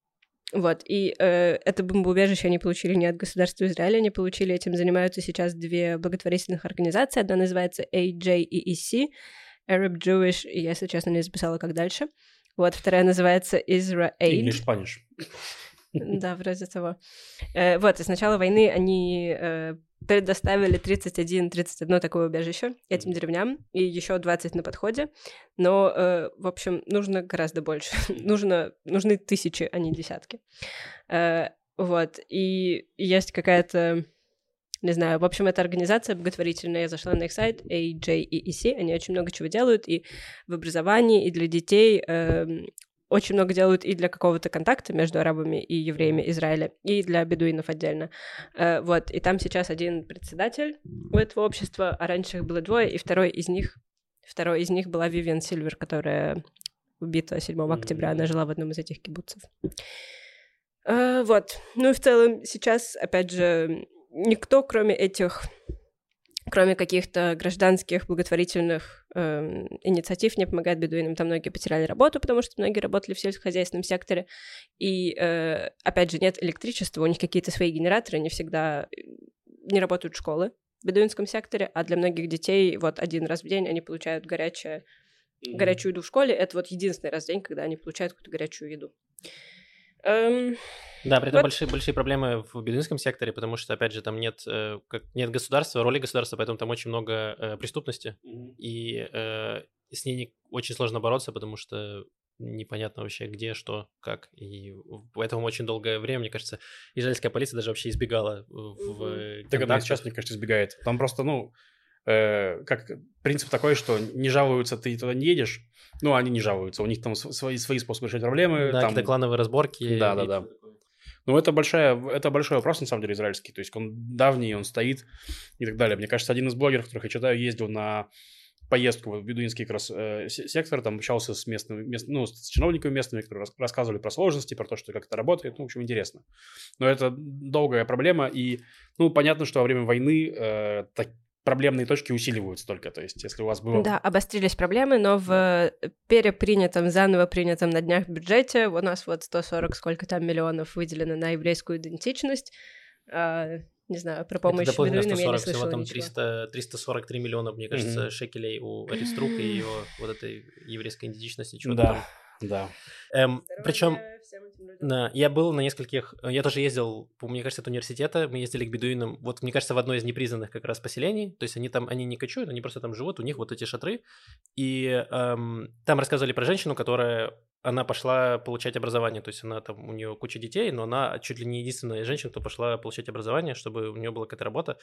C: Вот, и э, это бомбоубежище они получили не от государства Израиля, они получили, этим занимаются сейчас две благотворительных организации. Одна называется AJEEC, Arab Jewish, и я, если честно, не записала, как дальше. Вот, вторая называется Israel.
B: English Spanish.
C: Да, вроде того. Э, вот, и с начала войны они э, предоставили 31-31 такое убежище этим деревням, и еще 20 на подходе. Но, э, в общем, нужно гораздо больше. нужно, нужны тысячи, а не десятки. Э, вот. И есть какая-то не знаю, в общем, это организация благотворительная, я зашла на их сайт AJEEC, они очень много чего делают и в образовании, и для детей, э, очень много делают и для какого-то контакта между арабами и евреями Израиля, и для бедуинов отдельно. Э, вот, и там сейчас один председатель у этого общества, а раньше их было двое, и второй из них, второй из них была Вивиан Сильвер, которая убита 7 октября, она жила в одном из этих кибуцев. Uh, вот. Ну и в целом сейчас, опять же, никто, кроме этих, кроме каких-то гражданских благотворительных э, инициатив, не помогает бедуинам. Там многие потеряли работу, потому что многие работали в сельскохозяйственном секторе. И, э, опять же, нет электричества, у них какие-то свои генераторы, не всегда э, не работают школы в бедуинском секторе, а для многих детей вот один раз в день они получают горячее, mm-hmm. горячую еду в школе. Это вот единственный раз в день, когда они получают какую-то горячую еду.
A: Эм... Да, при этом вот. большие, большие проблемы в бедуинском секторе, потому что, опять же, там нет, э, как, нет государства, роли государства, поэтому там очень много э, преступности, mm-hmm. и э, с ней не, очень сложно бороться, потому что непонятно вообще где, что, как. И поэтому очень долгое время, мне кажется, израильская полиция даже вообще избегала в
B: mm-hmm. Так она сейчас, мне кажется, избегает. Там просто, ну, э, как принцип такой, что не жалуются, ты туда не едешь, ну, они не жалуются, у них там свои, свои способы решать проблемы.
A: Да,
B: там...
A: какие-то клановые разборки.
B: Да, да, да. Ну, это, большая, это большой вопрос, на самом деле, израильский. То есть он давний, он стоит и так далее. Мне кажется, один из блогеров, которых я читаю, ездил на поездку в бедуинский как раз э, сектор, там общался с местными, мест, ну, с чиновниками местными, которые рас, рассказывали про сложности, про то, что как это работает, ну, в общем, интересно. Но это долгая проблема, и, ну, понятно, что во время войны э, так, проблемные точки усиливаются только. То есть, если у вас было...
C: Да, обострились проблемы, но в перепринятом, заново принятом на днях бюджете у нас вот 140 сколько там миллионов выделено на еврейскую идентичность. А, не знаю, про помощь Это
A: бедуинам я не слышала всего там 300, 343 миллиона, мне кажется, mm-hmm. шекелей у Ариструка и его вот этой еврейской идентичности.
B: Да, там. да.
A: Эм, причем да, я был на нескольких, я тоже ездил, мне кажется, от университета, мы ездили к бедуинам, вот, мне кажется, в одной из непризнанных как раз поселений, то есть они там, они не кочуют, они просто там живут, у них вот эти шатры, и эм, там рассказывали про женщину, которая, она пошла получать образование, то есть она там, у нее куча детей, но она чуть ли не единственная женщина, кто пошла получать образование, чтобы у нее была какая-то работа,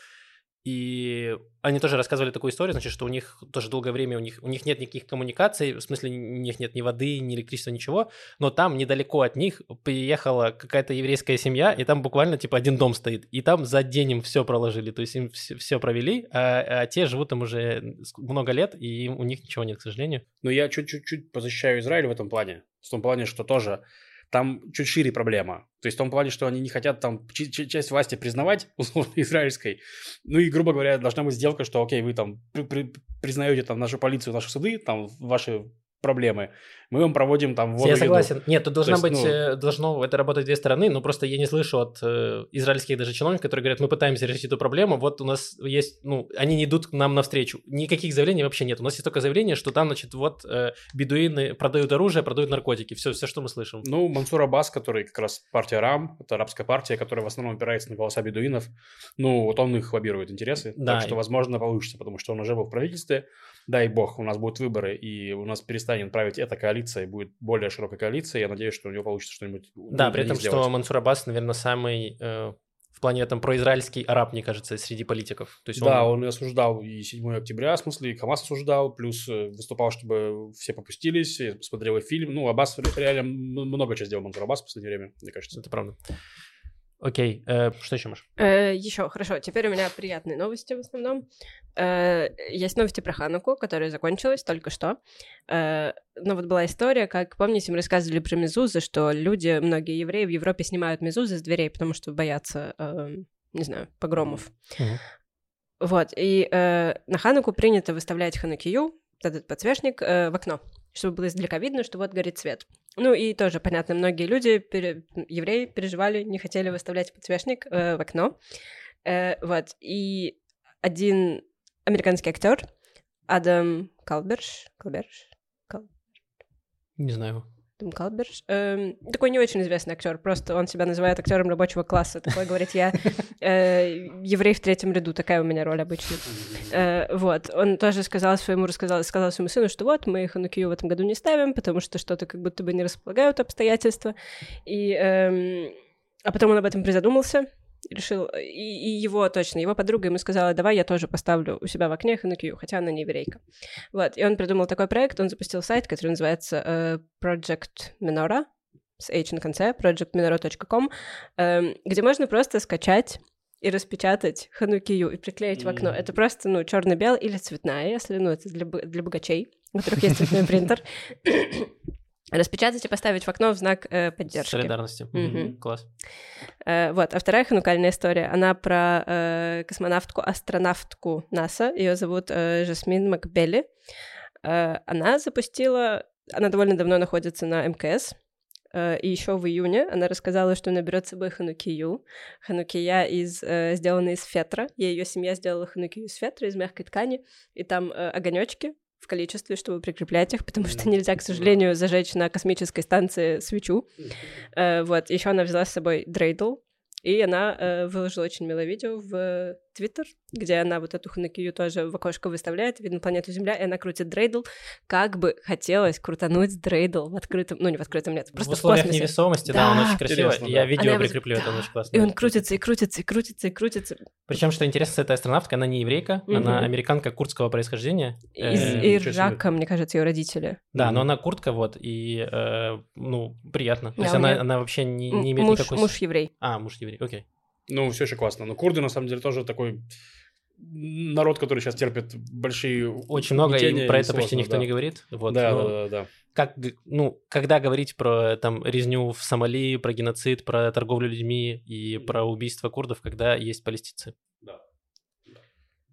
A: и они тоже рассказывали такую историю, значит, что у них тоже долгое время у них, у них нет никаких коммуникаций, в смысле у них нет ни воды, ни электричества, ничего, но там недалеко от них приехала какая-то еврейская семья, и там буквально типа один дом стоит, и там за день им все проложили, то есть им все, все провели, а, а те живут там уже много лет, и у них ничего нет, к сожалению.
B: Но я чуть-чуть позащищаю Израиль в этом плане, в том плане, что тоже там чуть шире проблема. То есть в том плане, что они не хотят там часть власти признавать, условно, израильской. Ну и, грубо говоря, должна быть сделка, что, окей, вы там при при признаете там нашу полицию, наши суды, там ваши проблемы. Мы вам проводим там
A: воду, Я согласен. Еду. Нет, тут должна есть, быть, ну... Э, должно это работать две стороны, но просто я не слышу от э, израильских даже чиновников, которые говорят, мы пытаемся решить эту проблему, вот у нас есть, ну, они не идут к нам навстречу. Никаких заявлений вообще нет. У нас есть только заявление, что там, значит, вот э, бедуины продают оружие, продают наркотики. Все, все, что мы слышим.
B: Ну, Мансур Аббас, который как раз партия РАМ, это арабская партия, которая в основном опирается на голоса бедуинов, ну, вот он их лоббирует интересы. Да. Так что, возможно, получится, потому что он уже был в правительстве, дай бог, у нас будут выборы, и у нас перестанет править эта коалиция, и будет более широкая коалиция. Я надеюсь, что у него получится что-нибудь.
A: Да, при этом, сделать. что Мансур Аббас, наверное, самый э, в плане этом произраильский араб, мне кажется, среди политиков.
B: То есть да, он... он осуждал и 7 октября, в смысле, и Хамас осуждал, плюс э, выступал, чтобы все попустились, смотрел фильм. Ну, Аббас реально много чего сделал Мансур Аббас в последнее время, мне кажется.
A: Это правда. Окей, э, что еще, Маш?
C: Э, еще, хорошо. Теперь у меня приятные новости в основном. Э, есть новости про Хануку, которая закончилась только что. Э, но вот была история, как, помните, мы рассказывали про мезузы, что люди, многие евреи в Европе снимают мезузы с дверей, потому что боятся, э, не знаю, погромов. Mm-hmm. Вот, и э, на Хануку принято выставлять ханукию, этот подсвечник, э, в окно, чтобы было издалека видно, что вот горит свет. Ну и тоже, понятно, многие люди, пере... евреи, переживали, не хотели выставлять подсвечник э, в окно. Э, вот, и один американский актер Адам Калберш, Калберш,
A: Кал... Не знаю.
C: Том Калберш. Эм, такой не очень известный актер, просто он себя называет актером рабочего класса. Такой говорит, я э, еврей в третьем ряду, такая у меня роль обычно. Э, вот, он тоже сказал своему, рассказал, сказал своему сыну, что вот, мы Ханукию в этом году не ставим, потому что что-то как будто бы не располагают обстоятельства. И, эм, а потом он об этом призадумался, решил, и, и его точно, его подруга ему сказала, давай я тоже поставлю у себя в окне Ханукию, хотя она не еврейка. Вот, и он придумал такой проект, он запустил сайт, который называется э, Project Menora, с H на конце, projectmenora.com, э, где можно просто скачать и распечатать ханукию и приклеить mm. в окно. Это просто, ну, черно белый или цветная, если, ну, это для, для богачей, у которых есть цветной принтер. Распечатать и поставить в окно в знак э, поддержки.
A: Солидарности.
C: Мгм.
A: Класс.
C: Э, вот. А вторая ханукальная история, она про э, космонавтку-астронавтку НАСА. Ее зовут э, Жасмин Макбели. Э, она запустила... Она довольно давно находится на МКС. Э, и еще в июне она рассказала, что она берет с собой ханукию. Ханукия из, э, сделана из фетра. Ее семья сделала ханукию из фетра, из мягкой ткани. И там э, огонечки в количестве, чтобы прикреплять их, потому что нельзя, к сожалению, зажечь на космической станции свечу. Э, вот, еще она взяла с собой дрейдл, и она э, выложила очень милое видео в Твиттер, где она вот эту ханакию тоже в окошко выставляет, видно планету Земля, и она крутит дрейдл. Как бы хотелось крутануть дрейдл в открытом, ну не в открытом, нет, просто
A: в
C: в,
A: условиях
C: космосе.
A: невесомости, да, он
C: Да.
A: очень красивый.
B: Интересно,
A: Я
B: да.
A: видео
C: Она его-
A: прикреплю, это
C: Да.
A: очень классно.
C: И он крутится, и крутится, и крутится, и крутится.
A: Причем, что интересно, с этой астронавткой, она не еврейка, она
C: Мгм.
A: американка курдского происхождения.
C: Из
A: Э.
C: Ирака, мне кажется, ее родители.
A: Да, но она куртка, вот, и, э, ну, приятно. То
C: Да,
A: есть она,
C: меня
A: она вообще не, не имеет
C: муж,
A: никакой...
C: муж еврей.
A: А, муж еврей, окей.
B: Ну, все еще классно. Но курды, на самом деле, тоже такой народ, который сейчас терпит большие
A: Очень много, и про это почти никто
B: да.
A: не говорит. Вот,
B: Да,
A: но
B: да, да, да.
A: Как, ну, когда говорить про там резню в Сомали, про геноцид, про торговлю людьми и про убийство курдов, когда есть палестинцы?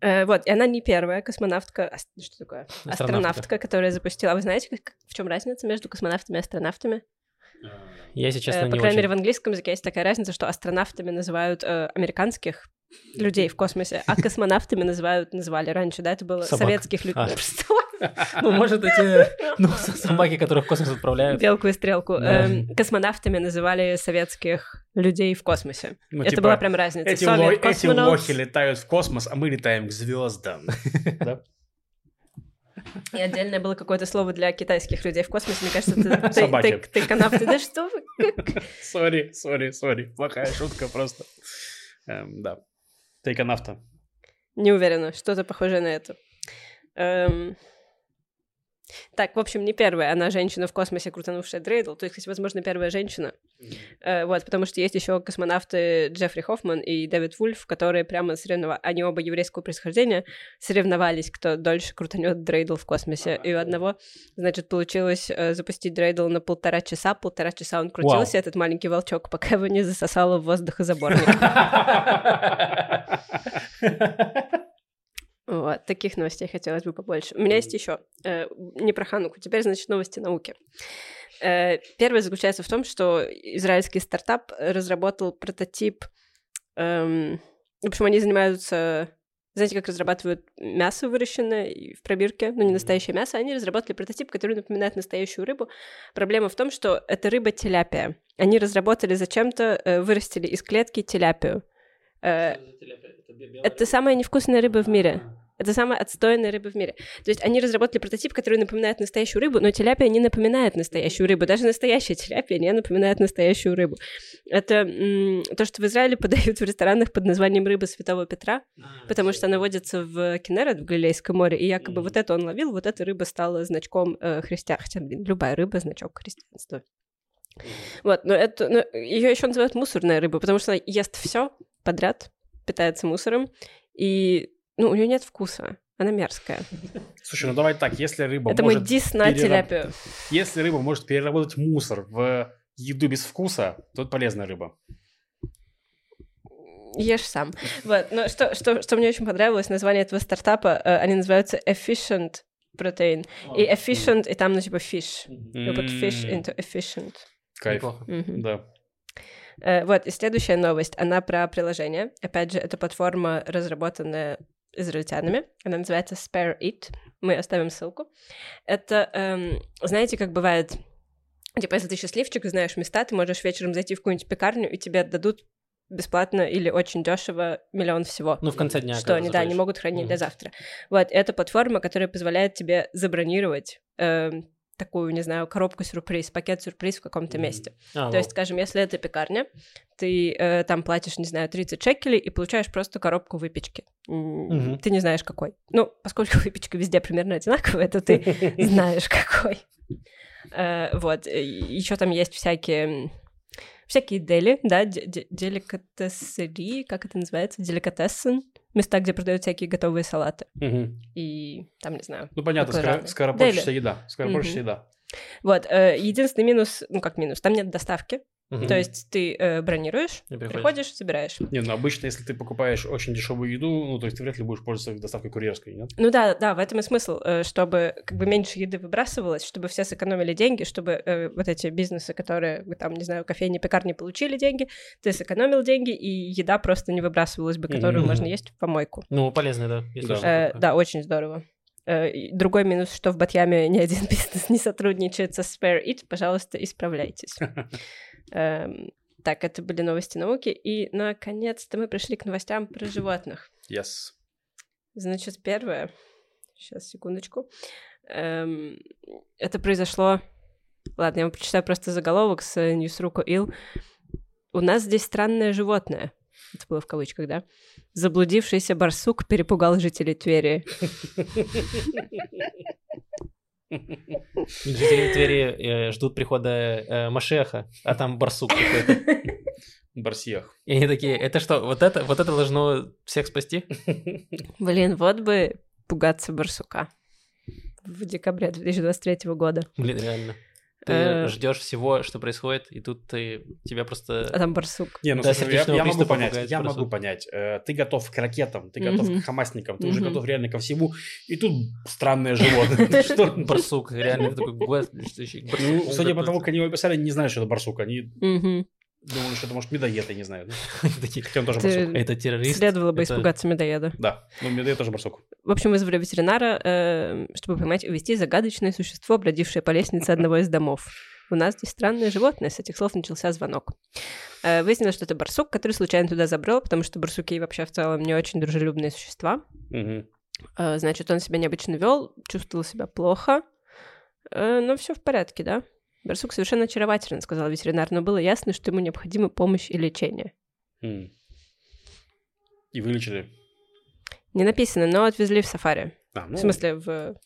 C: Э, вот, и она не первая космонавтка, ас- что такое?
A: Астронавтка.
C: Астронавтка, которая запустила. А вы знаете, как- в чем разница между космонавтами и астронавтами?
A: Я, если честно,
C: Э,
A: не
C: По крайней мере, в английском языке есть такая разница, что астронавтами называют э, американских людей в космосе, а космонавтами называют, называли раньше, да, это было
A: Собак.
C: советских людей.
A: А. Ну, может, эти ну, собаки, которых в космос отправляют.
C: Белку и стрелку.
A: Да.
C: Эм, космонавтами называли советских людей в космосе.
B: Ну,
C: это
B: типа,
C: была прям разница.
B: Эти, ло- эти лохи летают в космос, а мы летаем к звездам. Да?
C: И отдельное было какое-то слово для китайских людей в космосе. Мне кажется, ты, ты, ты, ты канавты. Да что вы?
B: Sorry, sorry, sorry. Плохая шутка просто. Эм, Да. Тайконавта.
C: Не уверена, что-то похожее на это. Эм, Так, в общем, не первая, она женщина в космосе, крутанувшая дрейдл. То есть, кстати, возможно, первая женщина. Э, вот, потому что есть еще космонавты Джеффри Хоффман и Дэвид Вульф, которые прямо соревновались, они оба еврейского происхождения, соревновались, кто дольше крутанет дрейдл в космосе. И у одного, значит, получилось э, запустить дрейдл на полтора часа. Полтора часа он крутился, этот маленький волчок, пока его не засосало в воздухозаборник. Вот, таких новостей хотелось бы побольше. У меня есть еще э, не про Хануку, теперь, значит, новости науки. Э, первое заключается в том, что израильский стартап разработал прототип. эм, в общем, они занимаются, знаете, как разрабатывают мясо выращенное в пробирке, но не настоящее мясо. Они разработали прототип, который напоминает настоящую рыбу. Проблема в том, что это рыба теляпия. Они разработали зачем-то, э, вырастили из клетки теляпию. Э, это самая невкусная рыба в мире. Это самая отстойная рыба в мире. То есть они разработали прототип, который напоминает настоящую рыбу, но теляпия не напоминает настоящую рыбу. Даже настоящая теляпия не напоминает настоящую рыбу. Это то, что в Израиле подают в ресторанах под названием рыба Святого Петра, потому что она водится в Кенерет, в Галилейском море, и якобы вот это он ловил, вот эта рыба стала значком э, христиан. Хотя, блин, любая рыба — значок христианства. Вот, но это, ее еще называют мусорная рыба, потому что она ест все подряд, питается мусором, и ну, у нее нет вкуса. Она мерзкая.
B: Слушай, ну давай так, если рыба
C: Это мой
B: может...
C: дис на
B: перераб-
C: теляпию.
B: Если рыба может переработать мусор в еду без вкуса, то это полезная рыба.
C: Ешь сам. Вот. Но что, что, что мне очень понравилось, название этого стартапа, э, они называются Efficient Protein. И efficient, и там, ну, типа, fish. You put fish into efficient.
B: Кайф. Да.
C: Э, Вот, и следующая новость, она про приложение. Опять же, это платформа, разработанная израильтянами. Она называется Spare It. Мы оставим ссылку. Это, эм, знаете, как бывает Типа, если ты счастливчик, знаешь места, ты можешь вечером зайти в какую-нибудь пекарню, и тебе отдадут бесплатно или очень дешево миллион всего.
A: Ну, в конце дня.
C: Что они, да, не могут хранить
A: Мгм.
C: до завтра. Вот, это платформа, которая позволяет тебе забронировать эм, такую, не знаю, коробку-сюрприз, пакет-сюрприз в каком-то
B: Мгм.
C: месте.
A: А,
C: То есть, скажем, если это пекарня, ты э, там платишь, не знаю, 30 шекелей и получаешь просто коробку выпечки.
A: Мгм.
C: Ты не знаешь, какой. Ну, поскольку выпечка везде примерно одинаковая, то ты знаешь, какой. Э, Вот. Еще там есть всякие всякие дели, да, де- де- деликатесери, как это называется, деликатесен, места, где продают всякие готовые салаты.
B: Мгм.
C: И там, не знаю.
B: Ну, понятно, скоро- скоропортящаяся еда. Скоропортящаяся еда.
C: Вот. э, Единственный минус, ну как минус, там нет доставки.
A: Мгм.
C: То есть ты э, бронируешь,
A: И приходишь.
C: приходишь, забираешь.
B: Не, ну обычно, если ты покупаешь очень дешевую еду, ну, то есть ты вряд ли будешь пользоваться доставкой курьерской, нет?
C: Ну да, да, в этом и смысл, э, чтобы как бы меньше еды выбрасывалось, чтобы все сэкономили деньги, чтобы э, вот эти бизнесы, которые, вы там, не знаю, кофейни, пекарни получили деньги, ты сэкономил деньги, и еда просто не выбрасывалась бы, которую
A: Мгм.
C: можно есть в помойку.
A: Ну, полезно, да. если
B: Да.
C: Э, да, очень здорово. Э, Другой минус, что в Батьяме ни один бизнес не сотрудничает со Spare It, пожалуйста, исправляйтесь. Эм, Так, это были новости науки, и наконец-то мы пришли к новостям про животных.
B: Yes.
C: Значит, первое, сейчас, секундочку, Эм, это произошло, ладно, я вам прочитаю просто заголовок с Ньюсруку Ил. У нас здесь странное животное. Это было в кавычках, да? Заблудившийся барсук перепугал жителей Твери.
A: Жители Твери э, ждут прихода э, Машеха, а там барсук какой-то.
B: Барсиях.
A: И они такие, это что, вот это, вот это должно всех спасти?
C: Блин, вот бы пугаться барсука в декабре 2023 года.
A: Блин, реально. Ты
C: Э.
A: ждешь всего, что происходит, и тут ты, тебя
C: А
A: просто...
C: там барсук.
B: Не, ну
A: Да,
B: слушай, я, я могу понять, я
A: просто.
B: могу понять. Э, ты готов к ракетам, ты готов
C: Мгм.
B: к хамасникам, ты уже
C: Мгм.
B: готов реально ко всему, и тут странное животное. Ты Что?
A: Барсук, реально, ты такой, «Господи, что еще барсук?»
B: Ну, судя по тому, как они его описали, не знаю, что это барсук. Они
C: Мгм.
B: думали, что это может медоед, я не знаю. Хотя он тоже барсук.
A: Это террорист.
C: Следовало бы испугаться медоеда.
B: Да, но медоед тоже барсук.
C: В общем, вызвали ветеринара, э, чтобы поймать и увести загадочное существо, бродившее по лестнице одного из домов. У нас здесь странное животное. С этих слов начался звонок. Э, Выяснилось, что это барсук, который случайно туда забрел, потому что барсуки вообще в целом не очень дружелюбные существа. Э, Значит, он себя необычно вел, чувствовал себя плохо, но все в порядке, да? Барсук совершенно очарователен, сказал ветеринар, но было ясно, что ему необходима помощь и лечение.
B: М. И вылечили.
C: Не написано, но отвезли в сафари.
B: А, ну,
C: В смысле, в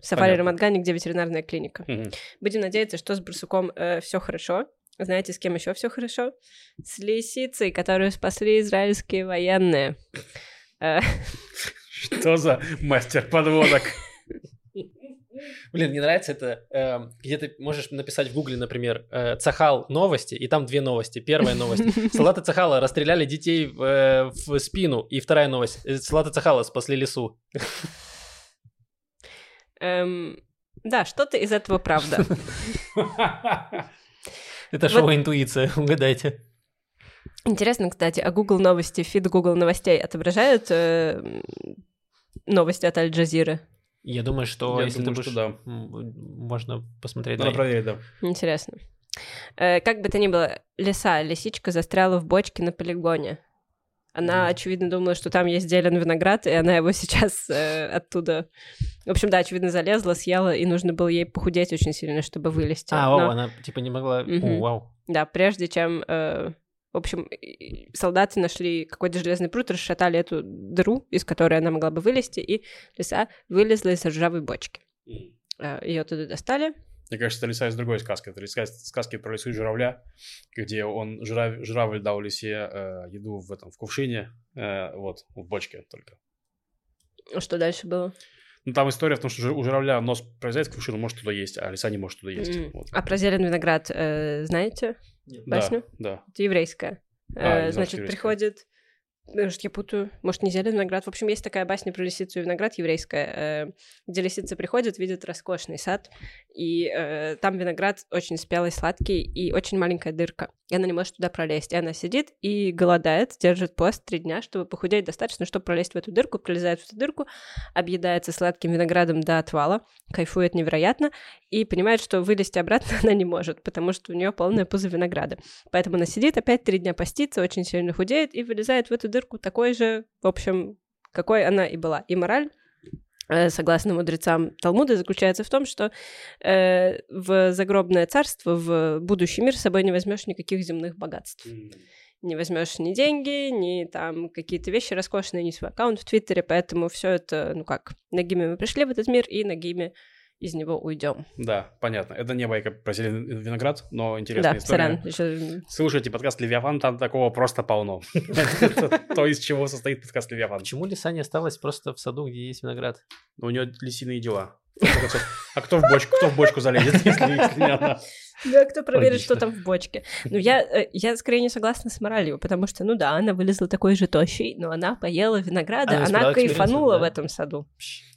C: сафари. Рамадгане, где ветеринарная клиника.
B: мгм.
C: Будем надеяться, что с барсуком все хорошо. Знаете, с кем еще все хорошо? С лисицей, которую спасли израильские военные. Э,
B: Что за мастер подводок?
A: Блин, мне нравится это, э, где ты можешь написать в гугле, например, э, Цахал новости, и там две новости. Первая новость. Салаты Цахала расстреляли детей в, э, в спину. И вторая новость. э, Салаты Цахала спасли лесу.
C: эм, Да, что-то из этого правда.
A: Это шоу «Интуиция», угадайте.
C: Интересно, кстати, а Google новости, фид Google новостей отображают э, новости от Аль-Джазиры?
A: Я думаю, что
B: Я
A: если
B: думаю,
A: ты
B: что
A: будешь...
B: да.
A: м, Можно посмотреть.
B: Надо
A: да.
B: проверить, да.
C: Интересно. Э, Как бы то ни было, лиса, лисичка застряла в бочке на полигоне. Она,
B: Мгм.
C: очевидно, думала, что там есть зелен виноград, и она его сейчас э, оттуда... В общем, да, очевидно, залезла, съела, и нужно было ей похудеть очень сильно, чтобы вылезти.
A: А,
C: Но-
A: она типа не могла...
C: Мгм.
A: О, вау.
C: Да, прежде чем... э, в общем, солдаты нашли какой-то железный пруд, расшатали эту дыру, из которой она могла бы вылезти, и лиса вылезла из ржавой бочки. Ее туда достали.
B: Мне кажется, это лиса из другой сказки. Это лиса из сказки про лису и журавля, где он, журав- журавль дал лисе э, еду в этом, в кувшине, э, вот, в бочке только.
C: Что дальше было?
B: Ну, там история в том, что у журавля нос пролезает в кувшин, он может туда есть, а лиса не может туда есть.
C: М.
B: Вот.
C: А про зелен виноград э, знаете?
B: Да,
C: басню?
B: да.
C: Это еврейская.
B: А,
C: Э, Значит,
B: еврейская.
C: приходит Может, я путаю. Может, не зеленый виноград. В общем, есть такая басня про лисицу и виноград еврейская, э, где лисица приходит, видит роскошный сад, и э, там виноград очень спелый, сладкий, и очень маленькая дырка. И она не может туда пролезть. И она сидит и голодает, держит пост три дня, чтобы похудеть достаточно, чтобы пролезть в эту дырку, пролезает в эту дырку, объедается сладким виноградом до отвала, кайфует невероятно, и понимает, что вылезти обратно она не может, потому что у нее полная пузо винограда. Поэтому она сидит, опять три дня постится, очень сильно худеет и вылезает в эту дырку такой же, в общем, какой она и была. И мораль э, согласно мудрецам Талмуда, заключается в том, что э, в загробное царство, в будущий мир с собой не возьмешь никаких земных богатств. Не возьмешь ни деньги, ни там какие-то вещи роскошные, ни свой аккаунт в Твиттере, поэтому все это, ну как, ногими мы пришли в этот мир и ногими из него уйдем.
B: Да, понятно. Это не байка про зеленый виноград, но интересная
C: Да,
B: история.
C: сорян. ещё-
B: Слушайте подкаст «Левиафан», там такого просто полно. То, из чего состоит подкаст «Левиафан».
A: Почему лиса не осталась просто в саду, где есть виноград?
B: У нее лисиные дела. А кто в бочку, кто в бочку залезет, если если не она?
C: Да, кто проверит, что
B: Логично.
C: там в бочке. Ну, я, э, я скорее не согласна с моралью, потому что, ну да, она вылезла такой же тощей, но она поела винограда,
A: Она
C: она кайфанула
A: experience,
C: в
A: да.
C: этом саду.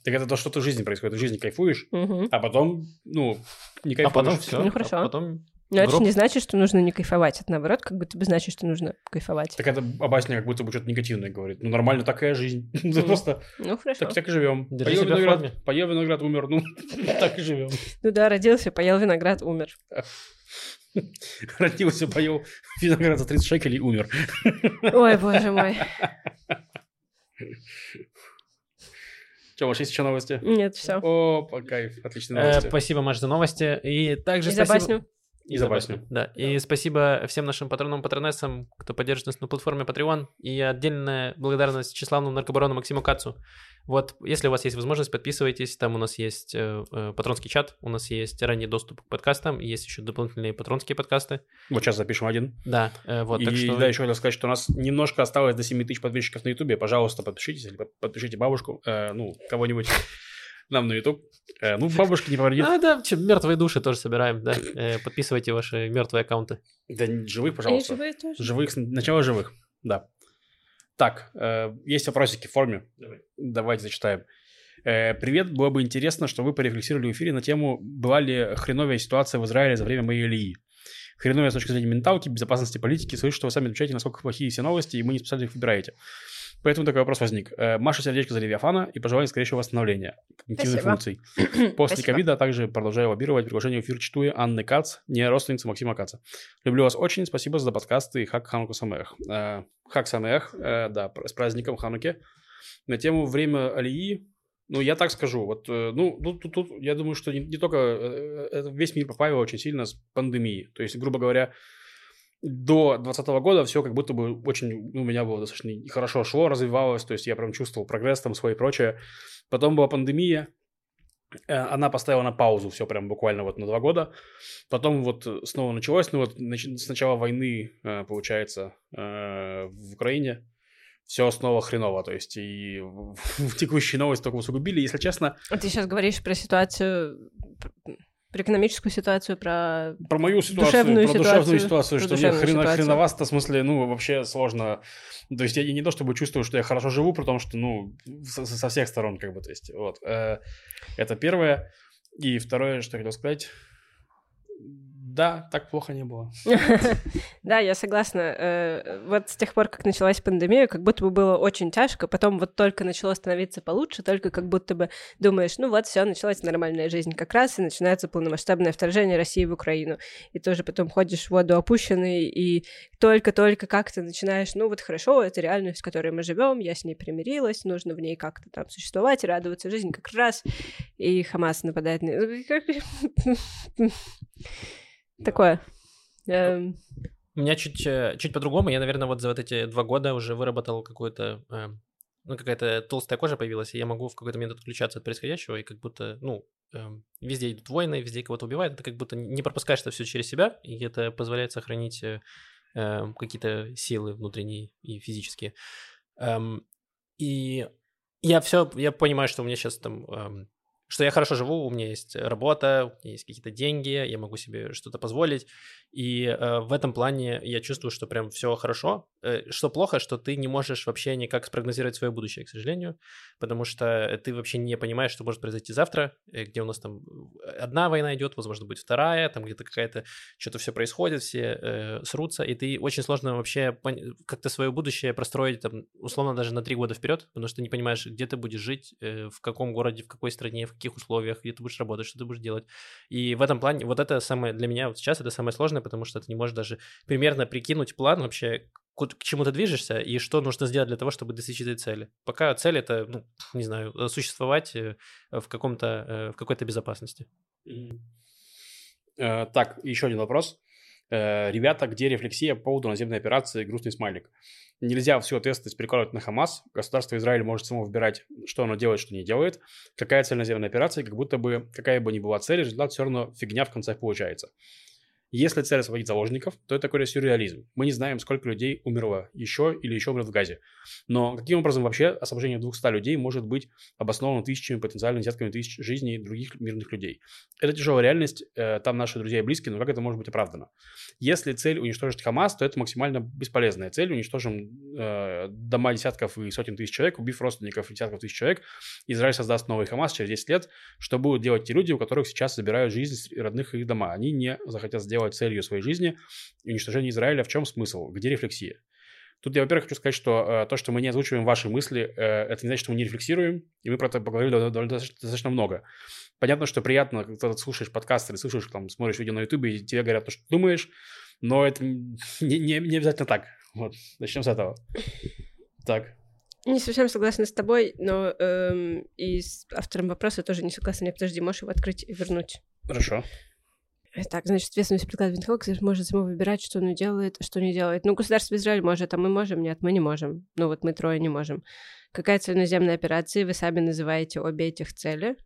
B: Так это то, что ты в жизни происходит. В жизни кайфуешь,
C: Мгм.
B: а потом, ну, не
A: А
B: кайфуешь.
A: потом все.
C: Ну, хорошо.
A: потом
C: Но это же не значит, что нужно не кайфовать. Это наоборот, как будто бы значит, что нужно кайфовать.
B: Так это о басне как будто бы что-то негативное говорит. Ну, нормально, такая жизнь.
C: Мгм.
B: Просто
C: Ну, хорошо.
B: так, так и живем. Поел виноград, поел виноград, умер. Ну, так и живем.
C: Ну да, родился, поел виноград, умер.
B: Родился, поел виноград за 30 шекелей, умер.
C: Ой, боже мой.
B: Что, у вас есть еще новости?
C: Нет, все.
B: О, по кайф, отличные
A: Э,
B: новости.
A: Спасибо, Маш, за новости. И также
C: И за
A: спасибо...
C: басню.
B: И за басню.
A: Да. И спасибо всем нашим патронам, патронессам, кто поддержит нас на платформе Patreon. И отдельная благодарность тщеславному наркобарону Максиму Кацу. Вот, если у вас есть возможность, подписывайтесь. Там у нас есть э, э, патронский чат, у нас есть ранний доступ к подкастам, есть еще дополнительные патронские подкасты.
B: Вот сейчас запишем один.
A: Да, э, вот,
B: и
A: так что...
B: да, еще хотел сказать, что у нас немножко осталось до 7 тысяч подписчиков на Ютубе. Пожалуйста, подпишитесь или под- подпишите бабушку, э, ну, кого-нибудь нам на Ютуб. Э, ну, бабушки не повредит.
A: А, да, мертвые души тоже собираем, да. Э, подписывайте ваши мертвые аккаунты.
B: Да, живых,
C: И
B: пожалуйста.
C: живые тоже.
B: Живых, с- начало живых, да. Так, э, есть вопросики в форме. Давайте зачитаем. Э, привет, было бы интересно, что вы порефлексировали в эфире на тему, была ли хреновая ситуация в Израиле за время моей Ильи. Хреновая с точки зрения менталки, безопасности, политики. Слышу, что вы сами отвечаете, насколько плохие все новости, и мы не специально их выбираете. Поэтому такой вопрос возник. Э, Маша сердечко за Левиафана и пожелание скорейшего восстановления когнитивных функций. После ковида также продолжаю лоббировать приглашение в эфир читую Анны Кац, не родственницы Максима Каца. Люблю вас очень, спасибо за подкасты и хак Хануку Самех. Э, Хак Самех, э, да, с праздником Хануки. На тему время Алии, ну, я так скажу, вот, ну, тут, тут- тут я думаю, что не, не только, весь мир поправил очень сильно с пандемией. То есть, грубо говоря, до 2020 года все как будто бы очень, ну, у меня было достаточно хорошо шло, развивалось, то есть я прям чувствовал прогресс там свой и прочее. Потом была пандемия, э, она поставила на паузу все прям буквально вот на два года. Потом вот снова началось, ну вот нач- с начала войны, э, получается, э, в Украине все снова хреново, то есть и в, текущие новости только усугубили. Если честно,
C: А Ты сейчас говоришь про ситуацию, про экономическую ситуацию, про...
B: про мою ситуацию,
C: Душевную
B: про душевную
C: ситуацию,
B: ситуацию,
C: про
B: что мне
C: душевную
B: хрена,
C: ситуацию.
B: хреновасто, в смысле, ну, вообще сложно. То есть я не то чтобы чувствую, что я хорошо живу, потому что, ну, со, со всех сторон, как бы, то есть, вот. Э, это первое. И второе, что я хотел сказать. Да, так плохо не было.
C: Да, я согласна. Э, Вот с тех пор, как началась пандемия, как будто бы было очень тяжко, потом вот только начало становиться получше, только как будто бы думаешь, ну вот, все, началась нормальная жизнь как раз, и начинается полномасштабное вторжение России в Украину. И тоже потом ходишь в воду опущенный, и только-только как-то начинаешь, ну вот хорошо, это реальность, в которой мы живем, я с ней примирилась, нужно в ней как-то там существовать, радоваться жизни как раз, и Хамас нападает на... Такое. Эм,
A: У меня чуть, э, чуть по-другому. Я, наверное, вот за вот эти два года уже выработал какую-то... э, ну, какая-то толстая кожа появилась, и я могу в какой-то момент отключаться от происходящего, и как будто, ну, эм, везде идут войны, везде кого-то убивают, ты как будто не пропускаешь это все через себя, и это позволяет сохранить э, э, какие-то силы внутренние и физические. Эм, и я все, я понимаю, что у меня сейчас там эм, что я хорошо живу, у меня есть работа, у меня есть какие-то деньги, я могу себе что-то позволить. И э, в этом плане я чувствую, что прям все хорошо. Э, что плохо, что ты не можешь вообще никак спрогнозировать свое будущее, к сожалению, потому что ты вообще не понимаешь, что может произойти завтра, э, где у нас там одна война идет, возможно, будет вторая, там где-то какая-то что-то все происходит, все э, срутся, и ты очень сложно вообще как-то свое будущее простроить там условно даже на три года вперед, потому что ты не понимаешь, где ты будешь жить, э, в каком городе, в какой стране, в каких условиях, где ты будешь работать, что ты будешь делать. И в этом плане, вот это самое, для меня вот сейчас это самое сложное, потому что ты не можешь даже примерно прикинуть план вообще, к чему ты движешься и что нужно сделать для того, чтобы достичь этой цели. Пока цель это, ну, не знаю, существовать э, в каком-то, э, в какой-то безопасности.
B: Так, еще один вопрос. Ребята, где рефлексия по поводу наземной операции «Грустный смайлик»? Нельзя всю ответственность перекладывать на Хамас. Государство Израиль может само выбирать, что оно делает, что не делает. Какая цель наземной операции, как будто бы, какая бы ни была цель, результат все равно фигня в конце получается. Если цель освободить заложников, то это такой сюрреализм. Мы не знаем, сколько людей умерло еще или еще умрет в Газе. Но каким образом вообще освобождение 200 людей может быть обосновано тысячами, потенциально десятками тысяч жизней других мирных людей? Это тяжелая реальность, э, там наши друзья и близкие, но как это может быть оправдано? Если цель уничтожить Хамас, то это максимально бесполезная цель. Уничтожим э, дома десятков и сотен тысяч человек, убив родственников десятков тысяч человек, Израиль создаст новый Хамас через 10 лет. Что будут делать те люди, у которых сейчас забирают жизнь родных и дома? Они не захотят сделать делать целью своей жизни уничтожение Израиля, в чем смысл? Где рефлексия? Тут я, во-первых, хочу сказать, что э, то, что мы не озвучиваем ваши мысли, э, это не значит, что мы не рефлексируем, и мы про это поговорили довольно достаточно много. Понятно, что приятно, когда ты слушаешь подкасты или слушаешь, там, смотришь видео на ютубе, и тебе говорят то, что ты думаешь, но это не, не, не обязательно так. Вот, начнем с этого. Так.
C: Не совсем согласна с тобой, но эм, и с автором вопроса тоже не согласна. Не, подожди, можешь его открыть и вернуть.
B: Хорошо.
C: Так, значит, ответственность прикладывает на кого может само выбирать, что он делает, что не делает. Ну, государство Израиль может, а мы можем? Нет, мы не можем. Ну, вот мы трое не можем. Какая цель наземной операции? Вы сами называете обе этих цели.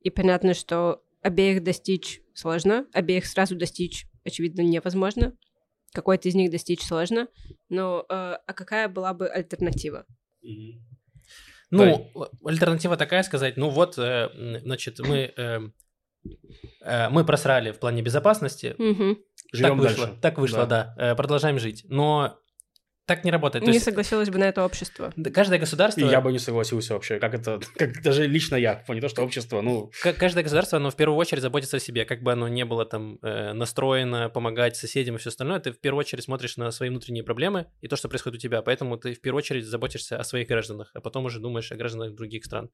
C: И понятно, что обеих достичь сложно, обеих сразу достичь, очевидно, невозможно. Какой-то из них достичь сложно. Но э, а какая была бы альтернатива?
A: Ну, альтернатива такая сказать, ну вот, э, значит, мы Э, мы просрали в плане безопасности.
C: Угу.
A: Живем так вышло, дальше. Так вышло, да. да. Э, продолжаем жить. Но так не работает.
C: Не есть, согласилось бы на это общество.
A: Каждое государство...
B: И я бы не согласился вообще. Как это... Как даже лично я, не то, что общество, ну...
A: Каждое государство, оно в первую очередь заботится о себе. Как бы оно не было там э, настроено помогать соседям и все остальное, ты в первую очередь смотришь на свои внутренние проблемы и то, что происходит у тебя. Поэтому ты в первую очередь заботишься о своих гражданах, а потом уже думаешь о гражданах других стран.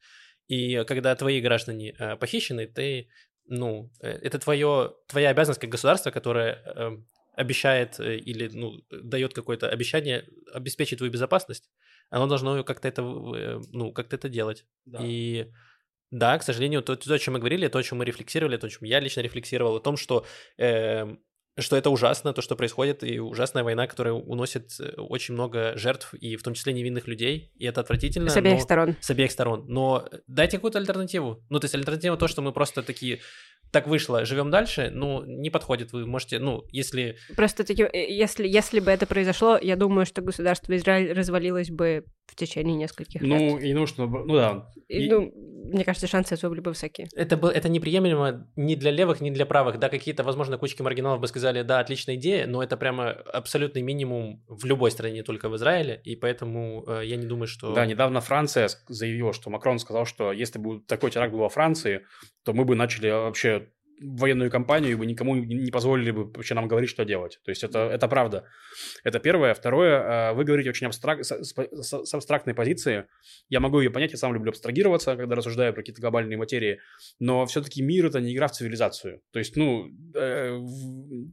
A: И когда твои граждане э, похищены, ты ну, э, это твое, твоя обязанность как государство, которое э, обещает э, или ну, дает какое-то обещание обеспечить твою безопасность, оно должно как-то это, э, ну, как-то это делать. Да. И да, к сожалению, то, то, о чем мы говорили, то, о чем мы рефлексировали, то, о чем я лично рефлексировал, о том, что э, что это ужасно, то, что происходит, и ужасная война, которая уносит э, очень много жертв, и в том числе невинных людей, и это отвратительно.
C: С обеих
A: но...
C: сторон.
A: С обеих сторон. Но дайте какую-то альтернативу. Ну, то есть альтернатива то, что мы просто такие так вышло, живем дальше, ну, не подходит. Вы можете, ну, если...
C: Просто таки, э, если, если бы это произошло, я думаю, что государство Израиль развалилось бы в течение нескольких
B: ну,
C: лет.
B: Ну, и нужно, ну да.
C: И, ну, мне кажется, шансы этого были бы высокие.
A: Это, был, это неприемлемо ни для левых, ни для правых. Да, какие-то, возможно, кучки маргиналов бы сказали, да, отличная идея, но это прямо абсолютный минимум в любой стране, не только в Израиле, и поэтому э, я не думаю, что...
B: Да, недавно Франция заявила, что Макрон сказал, что если бы такой теракт был во Франции, то мы бы начали вообще военную кампанию, и вы никому не позволили бы вообще нам говорить, что делать. То есть это, это правда. Это первое. Второе, а, вы говорите очень абстрак... с, с, абстрактной позиции. Я могу ее понять, я сам люблю абстрагироваться, когда рассуждаю про какие-то глобальные материи, но все-таки мир – это не игра в цивилизацию. То есть, ну, э,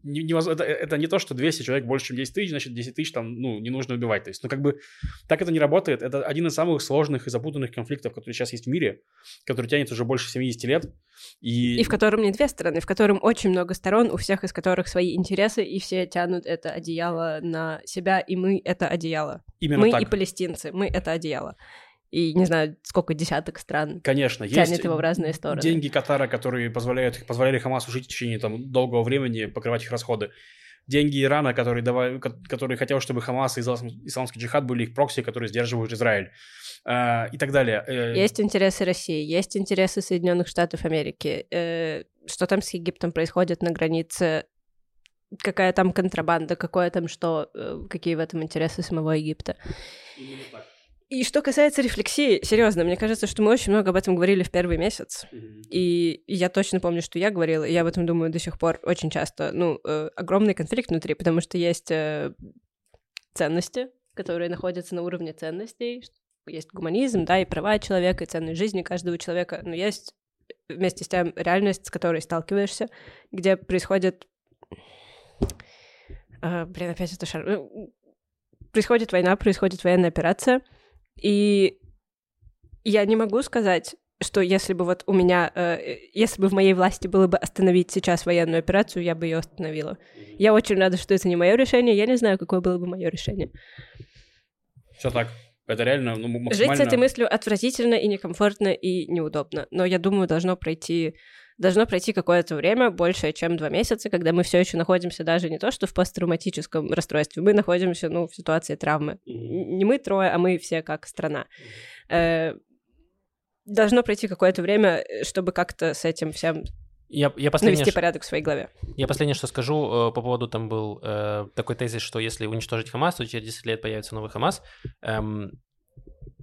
B: не, не, это, это не то, что 200 человек больше, чем 10 тысяч, значит, 10 тысяч там, ну, не нужно убивать. То есть, ну, как бы так это не работает. Это один из самых сложных и запутанных конфликтов, которые сейчас есть в мире, который тянется уже больше 70 лет.
C: И, и в котором две стороны, в котором очень много сторон, у всех из которых свои интересы, и все тянут это одеяло на себя, и мы это одеяло.
B: Именно
C: мы
B: так.
C: и палестинцы, мы это одеяло. И не знаю, сколько десяток стран
B: Конечно,
C: тянет
B: есть
C: его в разные стороны.
B: Деньги Катара, которые позволяют, позволяли Хамасу жить в течение там, долгого времени, покрывать их расходы. Деньги Ирана, который, давай, который хотел, чтобы Хамас и исламский джихад были их прокси, которые сдерживают Израиль э, и так далее.
C: Э, есть интересы России, есть интересы Соединенных Штатов Америки. Э, что там с Египтом происходит на границе? Какая там контрабанда, какое там что, какие в этом интересы самого Египта? И что касается рефлексии, серьезно, мне кажется, что мы очень много об этом говорили в первый месяц. Mm-hmm. И я точно помню, что я говорила, и я об этом думаю до сих пор очень часто. Ну, э, огромный конфликт внутри, потому что есть э, ценности, которые находятся на уровне ценностей, есть гуманизм, да, и права человека, и ценность жизни каждого человека, но есть вместе с тем реальность, с которой сталкиваешься, где происходит... А, блин, опять это шар... Ну, происходит война, происходит военная операция, и я не могу сказать, что если бы вот у меня, э, если бы в моей власти было бы остановить сейчас военную операцию, я бы ее остановила. Я очень рада, что это не мое решение. Я не знаю, какое было бы мое решение.
B: Все так. Это реально ну, максимально...
C: Жить с этой мыслью отвратительно и некомфортно и неудобно. Но я думаю, должно пройти должно пройти какое-то время, больше, чем два месяца, когда мы все еще находимся даже не то, что в посттравматическом расстройстве, мы находимся, ну, в ситуации травмы. Не мы трое, а мы все как страна. Э, должно пройти какое-то время, чтобы как-то с этим всем
A: я, я последнее,
C: навести порядок в своей голове.
A: Я последнее, что скажу э, по поводу, там был э, такой тезис, что если уничтожить Хамас, то через 10 лет появится новый Хамас. Эм,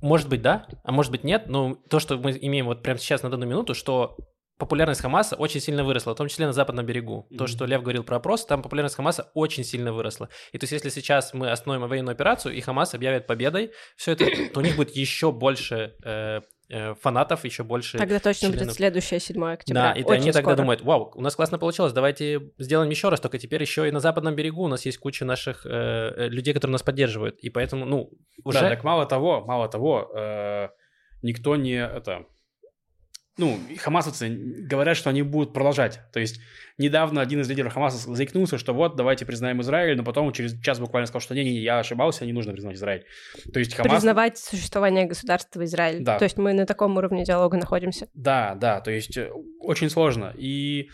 A: может быть, да, а может быть, нет, но то, что мы имеем вот прямо сейчас на данную минуту, что популярность Хамаса очень сильно выросла, в том числе на западном берегу. Mm-hmm. То, что Лев говорил про опрос, там популярность Хамаса очень сильно выросла. И то есть, если сейчас мы остановим военную операцию, и Хамас объявит победой, все это, то у них будет еще больше э, Э, фанатов еще больше.
C: Тогда точно членов. будет следующее 7 октября.
A: Да, и Очень они скоро. тогда думают, вау, у нас классно получилось, давайте сделаем еще раз, только теперь еще и на западном берегу у нас есть куча наших э, э людей, которые нас поддерживают, и поэтому, ну,
B: уже... Да, так мало того, мало того, э, никто не, это, ну, хамасовцы говорят, что они будут продолжать. То есть недавно один из лидеров Хамаса заикнулся, что вот, давайте признаем Израиль, но потом через час буквально сказал, что не-не, я ошибался, не нужно признать Израиль. То есть
C: Хамас... Признавать существование государства Израиль. Да. То есть мы на таком уровне диалога находимся.
B: Да, да, то есть э, очень сложно. И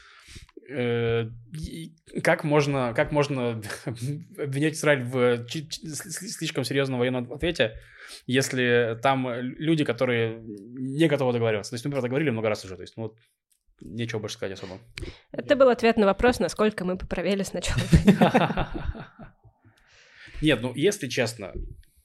B: как можно, как можно обвинять Израиль в слишком серьезном военном ответе, если там люди, которые не готовы договариваться. То есть, мы про это говорили много раз уже, то есть, ну, нечего больше сказать особо.
C: Это был ответ на вопрос, насколько мы поправили сначала.
B: Нет, ну, если честно,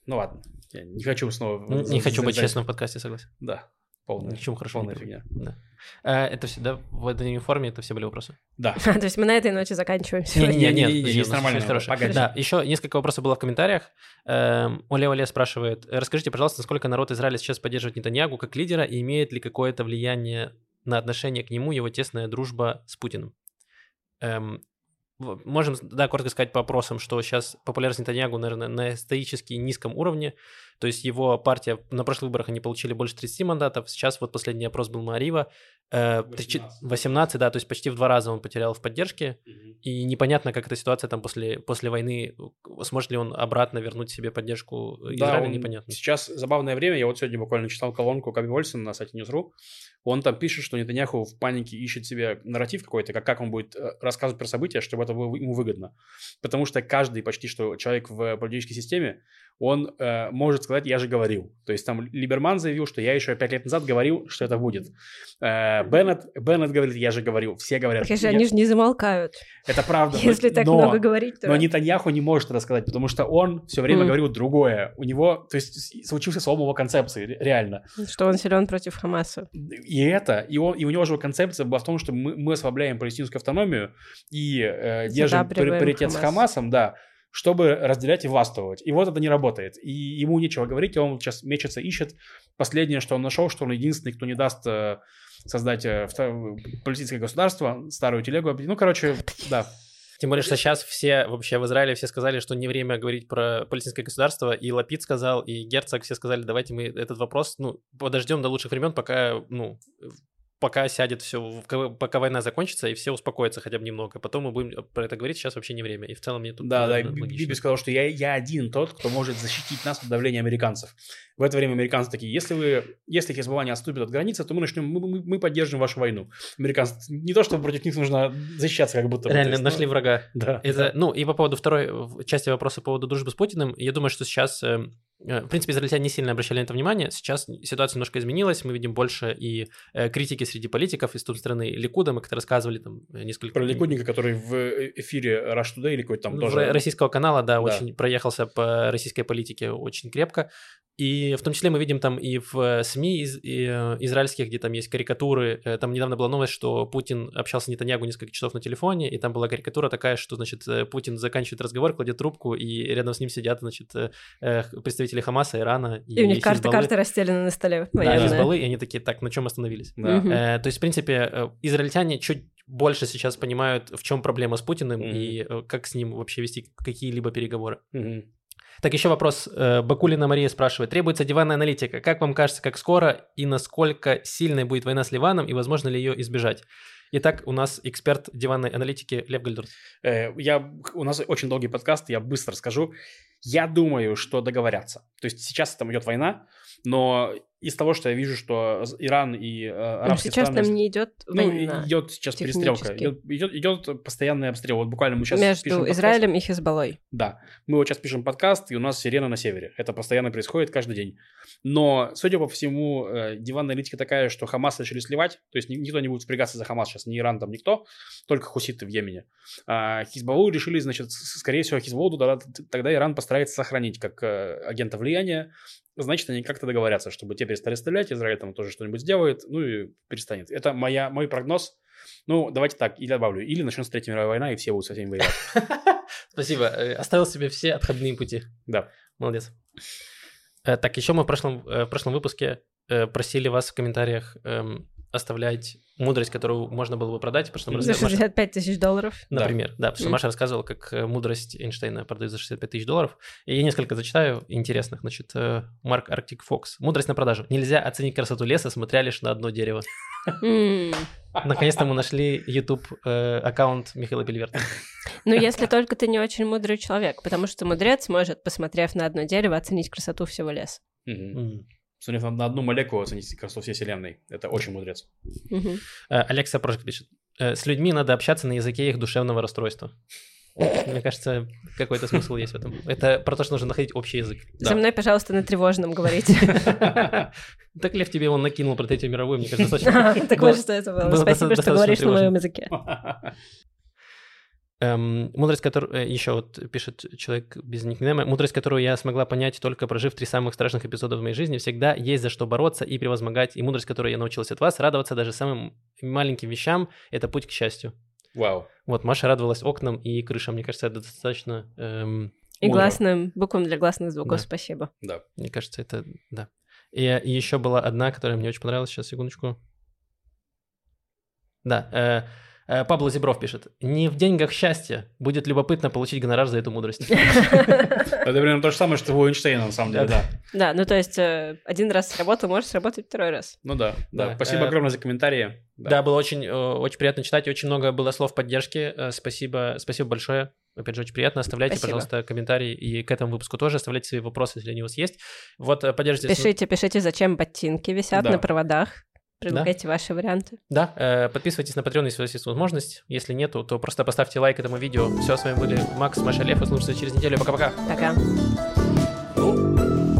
B: ну ладно, я не хочу снова...
A: Не хочу быть честным в подкасте, согласен.
B: Да.
A: Полная, Ничего хорошо полная фигня. Да. А, это все, да? В этой форме это все были вопросы?
B: Да.
C: то есть мы на этой ноте заканчиваем
A: сегодня? Нет, нет, нет, есть нормально. Да, еще несколько вопросов было в комментариях. Эм, Оле Оле спрашивает, расскажите, пожалуйста, насколько народ Израиля сейчас поддерживает Нетаньягу как лидера и имеет ли какое-то влияние на отношение к нему его тесная дружба с Путиным? Эм, можем, да, коротко сказать по вопросам, что сейчас популярность Нетаньягу, наверное, на исторически низком уровне. То есть его партия на прошлых выборах они получили больше 30 мандатов. Сейчас вот последний опрос был Марива. 18. 18, да, то есть почти в два раза он потерял в поддержке. Угу. И непонятно, как эта ситуация там после, после войны, сможет ли он обратно вернуть себе поддержку Израиля, да, он, непонятно.
B: Сейчас забавное время. Я вот сегодня буквально читал колонку Каби Вольсона на сайте News.ru. Он там пишет, что Нетаньяху в панике ищет себе нарратив какой-то, как, как он будет э, рассказывать про события, чтобы это было ему выгодно. Потому что каждый почти что человек в политической системе, он э, может сказать, я же говорил. То есть там Либерман заявил, что я еще пять лет назад говорил, что это будет. Э, Беннет, Беннет говорит, я же говорил. Все говорят.
C: Конечно, они же не замолкают.
B: Это правда.
C: Если но, так много говорить,
B: то... Но Нетаньяху не может это сказать, потому что он все время mm. говорил другое. У него, то есть случился слом его концепции, реально.
C: Что он силен против Хамаса.
B: И это, и, он, и у него же концепция была в том, что мы, мы ослабляем палестинскую автономию и э, держим приоритет Хамас. с Хамасом, да, чтобы разделять и властвовать. И вот это не работает. И ему нечего говорить, он сейчас мечется, ищет. Последнее, что он нашел, что он единственный, кто не даст э, создать э, палестинское государство, старую телегу. Ну, короче, да.
A: Тем более, что сейчас все вообще в Израиле все сказали, что не время говорить про палестинское государство, и Лапид сказал, и Герцог все сказали, давайте мы этот вопрос, ну, подождем до лучших времен, пока, ну, пока сядет все, пока война закончится, и все успокоятся хотя бы немного. Потом мы будем про это говорить, сейчас вообще не время. И в целом мне тут
B: Да, да. Биби сказал, что я, я один тот, кто может защитить нас от давления американцев. В это время американцы такие, если вы, если Хизбалла не отступит от границы, то мы начнем, мы, мы, мы поддержим вашу войну. Американцы, не то, чтобы против них нужно защищаться, как будто
A: Реально,
B: есть,
A: нашли
B: ну,
A: врага.
B: Да.
A: Это, ну, и по поводу второй части вопроса по поводу дружбы с Путиным, я думаю, что сейчас, э, э, в принципе, израильтяне не сильно обращали на это внимание. Сейчас ситуация немножко изменилась, мы видим больше и э, критики среди политиков из той страны Ликуда, мы как-то рассказывали там несколько...
B: Про Ликудника, который в э, эфире Rush Today или какой-то там
A: В
B: тоже...
A: ро- российского канала, да,
B: Да.
A: очень проехался по российской политике очень крепко. И в том числе мы видим там и в э, СМИ из- и, э, израильских, где там есть карикатуры. Там недавно была новость, что Путин общался с Нетаньягу несколько часов на телефоне, и там была карикатура такая, что, значит, Путин заканчивает разговор, кладет трубку, и рядом с ним сидят, значит, представители Хамаса, Ирана и
C: И у них карты, карты расстелены на столе.
A: Да,
C: военные.
A: Хизбаллы, и они такие, так, на чем остановились?
B: Да.
C: Мгм.
A: Э, то есть, в принципе, э, израильтяне чуть больше сейчас понимают, в чем проблема с Путиным
B: Мгм.
A: и э, как с ним вообще вести какие-либо переговоры.
B: Мгм.
A: Так, еще вопрос. Бакулина Мария спрашивает. Требуется диванная аналитика. Как вам кажется, как скоро и насколько сильной будет война с Ливаном и возможно ли ее избежать? Итак, у нас эксперт диванной аналитики Лев Гальдурс.
B: Э, Я, у нас очень долгий подкаст, я быстро скажу. Я думаю, что договорятся. То есть сейчас там идет война, но из того, что я вижу, что Иран и э,
C: Ну,
B: арабские
C: сейчас
B: страны...
C: там не идет
B: Ну,
C: война
B: идет сейчас перестрелка. Идет, идет, идет постоянный обстрел. Вот буквально мы сейчас
C: между
B: пишем подкаст.
C: Израилем и Хизбаллой.
B: Да. Мы вот сейчас пишем подкаст, и у нас сирена на севере. Это постоянно происходит каждый день. Но, судя по всему, э, диванная аналитика такая, что Хамас решили сливать. То есть ни- никто не будет впрягаться за Хамас сейчас, ни Иран там, никто. Только хуситы в Йемене. А Хизбаллу решили, значит, скорее всего, Хизбаллу туда- тогда Иран постарается сохранить как э, агента влияния. Значит, они как-то договорятся, чтобы те перестали стрелять, Израиль там тоже что-нибудь сделает, ну и перестанет. Это моя, мой прогноз. Ну, давайте так, или добавлю. Или начнется Третья мировая война, и все будут со всеми воевать.
A: Спасибо. Э, Оставил себе все отходные пути.
B: Да.
A: Молодец. Э, Так, еще мы в прошлом, э, в прошлом выпуске просили вас в комментариях эм, оставлять мудрость, которую можно было бы продать. Потому что мы
C: За
A: рассказали- Маша-
C: 65 тысяч долларов.
B: Да.
A: Например, да, потому что. Маша рассказывала, как э, мудрость Эйнштейна продают за 65 тысяч долларов. И я несколько зачитаю интересных. Значит, э, Марк Арктик Фокс. Мудрость на продажу. Нельзя оценить красоту леса, смотря лишь на одно дерево. Наконец-то мы нашли YouTube э, аккаунт Михаила Бельверта.
C: Ну, если только ты не очень мудрый человек, потому что мудрец может, посмотрев на одно дерево, оценить красоту всего леса.
B: Смотрев на- одну молекулу оценить красоту всей вселенной. Это очень мудрец.
A: Э, Алекса Прошек пишет. «Э, С людьми надо общаться на языке их душевного расстройства. Мне кажется, какой-то смысл есть в этом. Это про то, что нужно находить общий язык.
C: За мной, пожалуйста, на тревожном говорите.
A: Так Лев тебе он накинул про Третью мировую, мне кажется, достаточно.
C: Так вот что это было. Спасибо, что говоришь на моем языке.
A: Эм, мудрость, которую еще вот пишет человек без никнейма, мудрость, которую я смогла понять только прожив три самых страшных эпизода в моей жизни, всегда есть за что бороться и превозмогать. И мудрость, которую я научилась от вас, радоваться даже самым маленьким вещам, это путь к счастью.
B: Вау.
A: Вот Маша радовалась окнам и крышам. Мне кажется, это достаточно. эм,
C: И
B: Мудро.
C: гласным буквам для гласных звуков
A: Да.
C: спасибо.
B: Да.
A: мне кажется, это да. И, и еще была одна, которая мне очень понравилась. Сейчас секундочку. Да. э, э, Пабло Зебров пишет: Не в деньгах счастье. Будет любопытно получить гонорар за эту мудрость.
B: Это примерно то же самое, что у Эйнштейна, на самом деле, да.
C: Да, ну то есть э, один раз сработал, может сработать второй раз.
B: Ну да,
A: да.
B: Спасибо
A: э,
B: огромное за комментарии.
A: Да, было очень, э, очень приятно читать, очень много было слов поддержки. Э, Спасибо, спасибо большое. Опять же, очень приятно. Оставляйте,
C: Спасибо.
A: пожалуйста, комментарии и к этому выпуску тоже оставляйте свои вопросы, если они у вас есть. Вот, э, поддержите.
C: Пишите, пишите, зачем ботинки висят
B: Да.
C: на проводах. Предлагайте ваши варианты.
A: Да, э, подписывайтесь на Patreon, если у вас есть возможность. Если нету, то просто поставьте лайк этому видео. Все, с вами были Макс, Маша, Лев. Услышимся через неделю. Пока-пока.
C: Пока.
B: Ну,